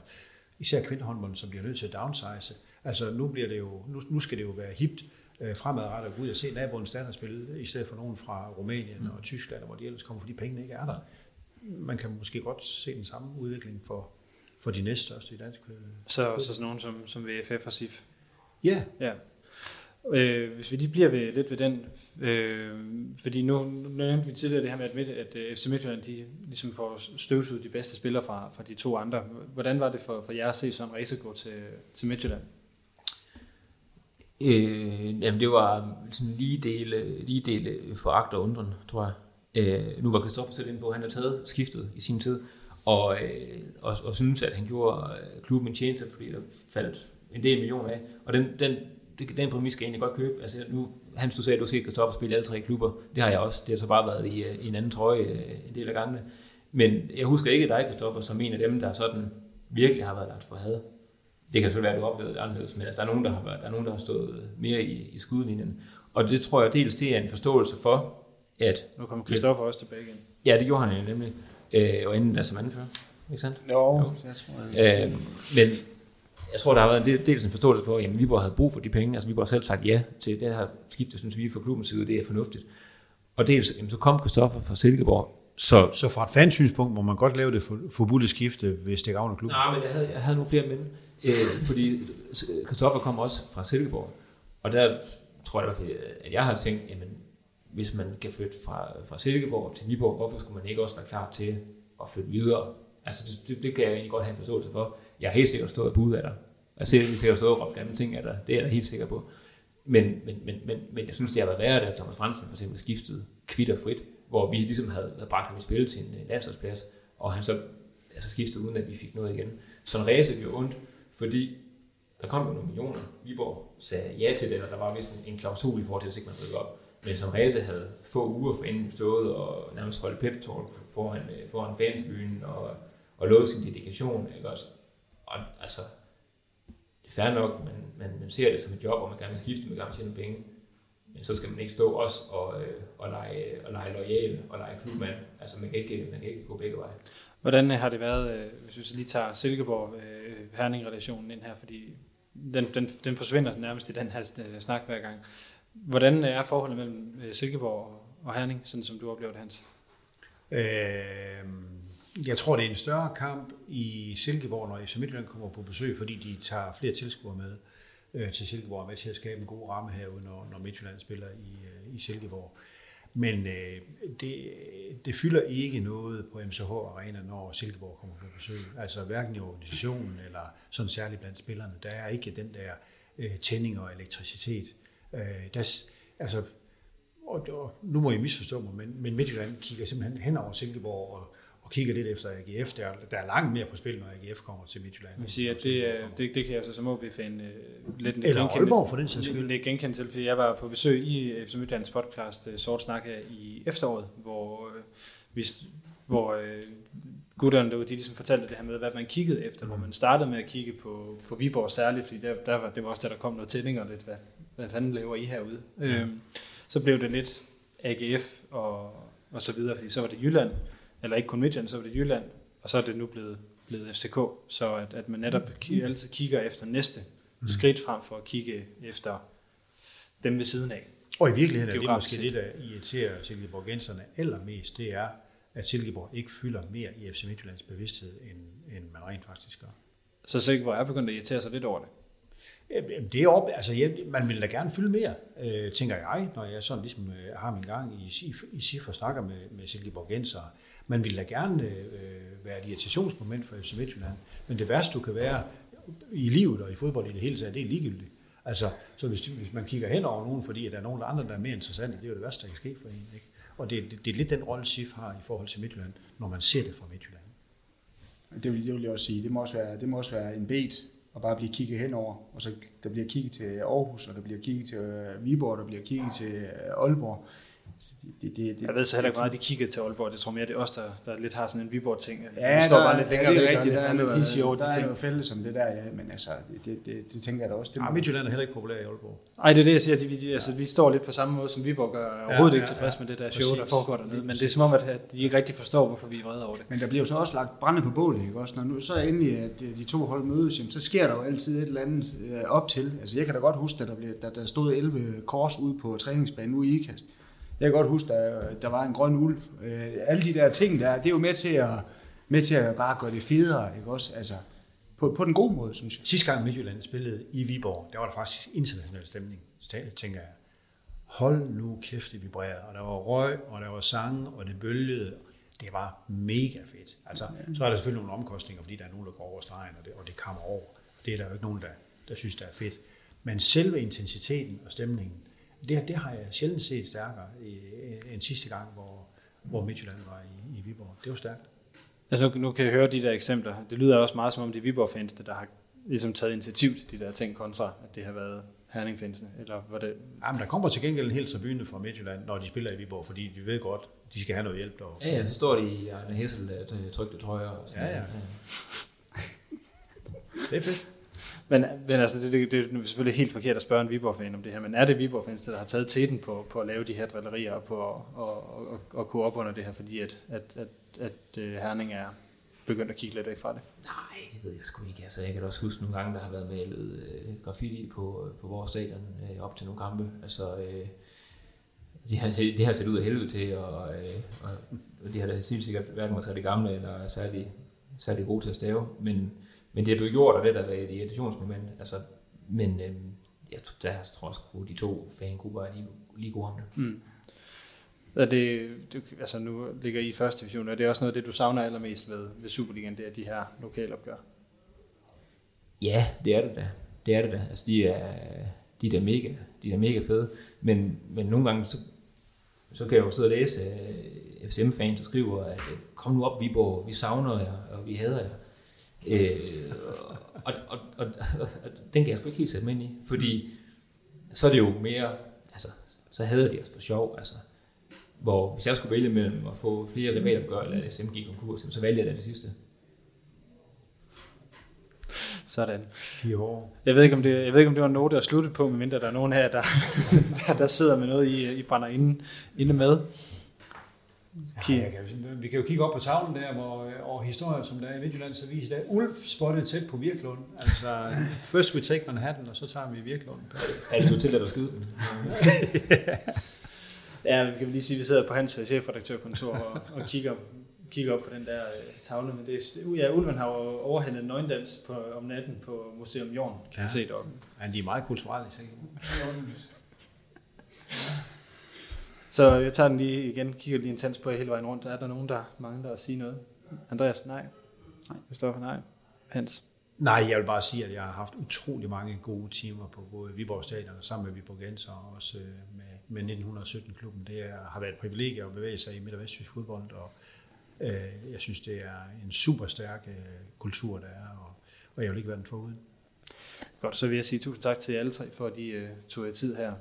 især kvindehåndbolden, som bliver nødt til at downsize. Altså nu, bliver det jo, nu, nu skal det jo være hipt øh, fremadrettet at gå ud og se naboen standard spille, i stedet for nogen fra Rumænien mm. og Tyskland, hvor de ellers kommer, fordi pengene ikke er der. Man kan måske godt se den samme udvikling for, for de næststørste i dansk øh, Så, så sådan nogen som, som VFF og SIF? Ja. ja. Øh, hvis vi lige bliver ved, lidt ved den, øh, fordi nu, nu nævnte vi tidligere det her med, at, at øh, FC Midtjylland de ligesom får støvsuget de bedste spillere fra, fra de to andre. Hvordan var det for, for jer at se sådan en race gå til, til Midtjylland? Øh, jamen det var sådan lige dele, lige dele foragt og undren, tror jeg. Øh, nu var Kristoffer selv inde på, at han har taget skiftet i sin tid, og, øh, og, og synes, at han gjorde øh, klubben en tjeneste, fordi der faldt en del millioner af. Og den, den, den præmis skal jeg egentlig godt købe. Altså nu, han du sagde, at du har set Kristoffer spille alle tre klubber. Det har jeg også. Det har så bare været i, øh, i en anden trøje en del af gangene. Men jeg husker ikke dig, Kristoffer, som en af dem, der sådan virkelig har været lagt for had. Det kan selvfølgelig være, at du oplevede det anderledes, men altså, der, er nogen, der, har været, der er nogen, der har stået mere i, i skudlinjen. Og det tror jeg dels, det er en forståelse for, at... Nu kommer Kristoffer også tilbage igen. Ja, det gjorde han jo nemlig. Øh, og inden der som anfører. Ikke sandt? Jo, jo. jeg tror jeg. Øh, men jeg tror, der har været en dels en forståelse for, at Viborg havde brug for de penge. Altså Viborg selv sagt ja til det her skifte, synes vi fra klubbens side, det er fornuftigt. Og dels, jamen, så kom Kristoffer fra Silkeborg, så, så fra et fansynspunkt må man godt lave det for, forbudte skifte, hvis det gavner klubben? Nej, men jeg havde, jeg havde nogle flere mænd. Øh, fordi Kristoffer kom også fra Silkeborg. Og der tror jeg, at jeg har tænkt, jamen, hvis man kan flytte fra, fra Silkeborg til Viborg, hvorfor skulle man ikke også være klar til at flytte videre? Altså, det, det, det kan jeg egentlig godt have en forståelse for. Jeg har helt sikkert stået og budet af dig. Jeg har helt sikkert stået og råbt gamle ting af dig. Det er jeg da helt sikker på. Men, men, men, men, men jeg synes, det har været værre, da Thomas Fransen for eksempel skiftede kvitter frit, hvor vi ligesom havde, havde bragt ham i spil til en landsholdsplads, og han så altså skiftede uden, at vi fik noget igen. Så en race blev ondt, fordi der kom jo nogle millioner. Viborg sagde ja til det, og der var vist en, en klausul i forhold til, at man rykke op. Men som Reze havde få uger for inden stået og nærmest holdt pep talk foran, øh, foran fansbyen og, og lovet sin dedikation. Ikke også? Og altså, det er fair nok, men man, man ser det som et job, og man gerne vil skifte, med gerne tjene penge. Men så skal man ikke stå også og, øh, og, lege, og lege lojal og lege klubmand. Altså man kan, ikke, man kan ikke gå begge veje. Hvordan har det været, øh, hvis vi lige tager Silkeborg-Herning-relationen øh, ind her, fordi den, den, den forsvinder nærmest i den her snak hver gang. Hvordan er forholdet mellem øh, Silkeborg og Herning, sådan som du oplever det, Hans? Øh, jeg tror, det er en større kamp i Silkeborg, når FC Midtjylland kommer på besøg, fordi de tager flere tilskuere med øh, til Silkeborg, med til at skabe en god ramme herude, når, når Midtjylland spiller i, øh, i Silkeborg. Men øh, det, det fylder ikke noget på MCH Arena, når Silkeborg kommer på besøg. Altså hverken i organisationen eller sådan særligt blandt spillerne. Der er ikke den der øh, tænding og elektricitet. Øh, der, altså, og, og, nu må I misforstå mig, men, men Midtjylland kigger simpelthen hen over Silkeborg og, og kigger lidt efter AGF. Der, der er langt mere på spil, når AGF kommer til Midtjylland. Jeg vil sige, at det, er- det, det kan jeg så som OB-fan øh, lidt Eller Aalborg, for den sags skyld. lidt genkende til, fordi jeg var på besøg i FC Midtjyllands podcast øh, Sort Snak her i efteråret, hvor, øh, vi, hvor øh, gutterne derude, de ligesom fortalte det her med, hvad man kiggede efter, hvor man startede med at kigge på, på Viborg særligt, fordi der, der var, det var også der, der kom noget tænding og lidt, hvad, hvad fanden laver I herude? Øhm, så blev det lidt AGF og, og så videre, fordi så var det Jylland, eller ikke kun Midtjylland, så var det Jylland, og så er det nu blevet, blevet FCK, så at, at man netop ki- altid kigger efter næste mm. skridt frem for at kigge efter dem ved siden af. Og i virkeligheden er det måske det, der irriterer Silkeborgenserne allermest, det er, at Silkeborg ikke fylder mere i FC Midtjyllands bevidsthed, end, end man rent faktisk gør. Så Silkeborg er begyndt at irritere sig lidt over det. Det er op, altså jeg, man vil da gerne fylde mere, øh, tænker jeg, når jeg sådan ligesom øh, har min gang i, i, i SIF og snakker med, med Silkeborgenser. Man vil da gerne øh, være et irritationsmoment for FC Midtjylland, men det værste du kan være i livet og i fodbold i det hele taget, det er ligegyldigt. Altså, så hvis, hvis man kigger hen over nogen, fordi at der er nogen andre, der er mere interessante, det er jo det værste, der kan ske for en. Ikke? Og det, det, det er lidt den rolle, SIF har i forhold til Midtjylland, når man ser det fra Midtjylland. Det vil, det vil jeg også sige. Det må også være, det må også være en bet og bare blive kigget henover. Og så der bliver kigget til Aarhus, og der bliver kigget til øh, Viborg, og der bliver kigget til øh, Aalborg. Så det, det, det, Jeg ved så heller ikke meget, de kiggede til Aalborg. Det tror jeg mere, det er os, der, der lidt har sådan en Viborg-ting. Ja, vi står der, bare lidt længere ja, det væk er og rigtigt. Der er noget, hissige over der de er ting. noget fælles som det der, ja. Men altså, det, det, det, det tænker jeg da også. Det Ja, Midtjylland er heller ikke populær i Aalborg. Ej, det er det, jeg siger. At vi, altså, vi står lidt på samme måde, som Viborg gør. Jeg er overhovedet ja, ikke tilfreds ja. med det der show, der Præcis. foregår dernede. Men det er som om, at de ikke rigtig forstår, hvorfor vi er vrede over det. Men der bliver jo så også lagt brænde på bålet, ikke også? Når nu så endelig, at øh, de to hold mødes, jamen, så sker der jo altid et eller andet øh, op til. Altså, jeg kan da godt huske, at der, blev, der, der stod 11 kors ude på træningsbanen ude i IKAST. Jeg kan godt huske, at der var en grøn ulv. Øh, alle de der ting der, det er jo med til at, med til at bare gøre det federe, ikke også? Altså, på, på den gode måde, synes jeg. Sidste gang Midtjylland spillede i Viborg, der var der faktisk international stemning, tænker jeg. Hold nu kæft, det vibrerede, og der var røg, og der var sange, og det bølgede. Det var mega fedt. Altså, så er der selvfølgelig nogle omkostninger, fordi der er nogen, der går over stregen, og det, og det kommer over. Det er der jo ikke nogen, der, der synes, der er fedt. Men selve intensiteten og stemningen, det, det har jeg sjældent set stærkere i- end sidste gang, hvor, hvor Midtjylland var i, i Viborg. Det var stærkt. Altså, nu, nu kan jeg høre de der eksempler. Det lyder også meget som om, det er Viborg-fans, der har ligesom taget initiativ til de der ting, kontra at det har været Herning-fansene. Eller var det... Jamen, der kommer til gengæld en hel tribune fra Midtjylland, når de spiller i Viborg, fordi de ved godt, de skal have noget hjælp derovre. Ja, ja, så står de i Arne Hessel øh, trykte trøjer. Og sådan Ja, ja. noget. Det er fedt. Men, men altså, det, det, det er selvfølgelig helt forkert at spørge en Viborg-fan om det her, men er det Viborg-fans, der har taget teten på, på at lave de her drillerier og på at og, og, og kunne op under det her, fordi at, at, at, at øh, Herning er begyndt at kigge lidt væk fra det? Nej, det ved jeg sgu ikke. Altså, jeg kan da også huske nogle gange, der har været malet øh, graffiti på, øh, på vores stadion øh, op til nogle kampe. Altså, øh, det, har, det har set ud af helvede til, og, øh, og, det har da helt sikkert hverken været særlig gamle eller særlig, særlig gode til at stave. Men, men det har du gjort, og det der været et irritationsmoment. Altså, men øh, jeg, tror- der tror jeg sgu, de to fangrupper er lige, lige gode om det. Mm. Er det, du, altså nu ligger I i første division, er det også noget af det, du savner allermest ved, ved Superligaen, det er de her lokalopgør? Ja, det er det da. Det er det da. Altså, de er, de er da mega, de er mega fede. Men, men nogle gange, så, så kan jeg jo sidde og læse uh, FCM-fans, der skriver, at øh, kom nu op, Viborg, vi savner jer, og vi hader jer. Øh, og, og, og, og, og, den kan jeg sgu ikke helt sætte mig ind i, fordi så er det jo mere, altså, så hader de os for sjov, altså. Hvor hvis jeg skulle vælge mellem at få flere rivalopgør, eller at SM gik konkurs, så valgte jeg da det sidste. Sådan. År. Jeg ved ikke, om det, jeg ved ikke, om det var en note at slutte på, medmindre der er nogen her, der, der, der sidder med noget, I, I brænder inde, inde med. Ja, jeg kan, vi kan jo kigge op på tavlen der, hvor, øh, over historier, som der er i Midtjyllands Avis i dag. Ulf spottet tæt på Virklund. Altså, first we take Manhattan, og så tager vi Virklund. Er det nu til at skyde dem? Ja, vi kan lige sige, at vi sidder på hans øh, chefredaktørkontor og, og kigger, kigger op på den der øh, tavle. Men det er, ja, Ulven har jo overhændet nøgendans på, om natten på Museum Jorn, kan ja. Ja. jeg se deroppe. Men de er meget kulturelle i Silkeborg. Så jeg tager den lige igen, kigger lige intens på jer hele vejen rundt. Er der nogen, der mangler at sige noget? Andreas, nej. Nej. Christoffer, nej. Hans. Nej, jeg vil bare sige, at jeg har haft utrolig mange gode timer på både Viborg Stadion og sammen med Viborg Genser og også øh, med, med 1917-klubben. Det er, har været et privilegie at bevæge sig i Midt- og Vestjysk fodbold, og Øh, jeg synes, det er en super stærk øh, kultur, der er, og, og jeg vil ikke være den foruden. Godt, så vil jeg sige tusind tak til alle tre for, at de uh, tog jer tid her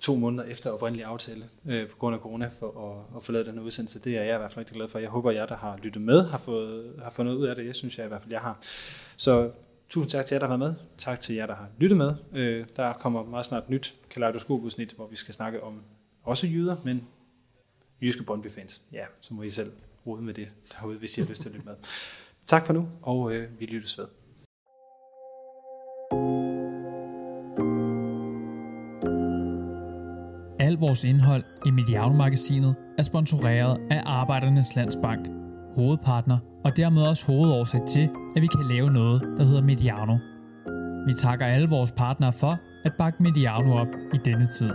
to måneder efter oprindelig aftale øh, på grund af corona for at, at få lavet den her udsendelse. Det er jeg i hvert fald rigtig glad for. Jeg håber, at jer, der har lyttet med, har fået, har fået noget ud af det. Jeg synes jeg i hvert fald, jeg har. Så tusind tak til jer, der har været med. Tak til jer, der har lyttet med. Øh, der kommer meget snart nyt kaleidoskopudsnit, hvor vi skal snakke om også jyder, men jyske Brøndby-fans. Ja, så må I selv rode med det derude, hvis I har lyst til at lytte med. Tak for nu, og øh, vi lyttes ved. Al vores indhold i Mediano-magasinet er sponsoreret af Arbejdernes Landsbank, hovedpartner og dermed også hovedårsag til, at vi kan lave noget, der hedder Mediano. Vi takker alle vores partnere for at bakke Mediano op i denne tid.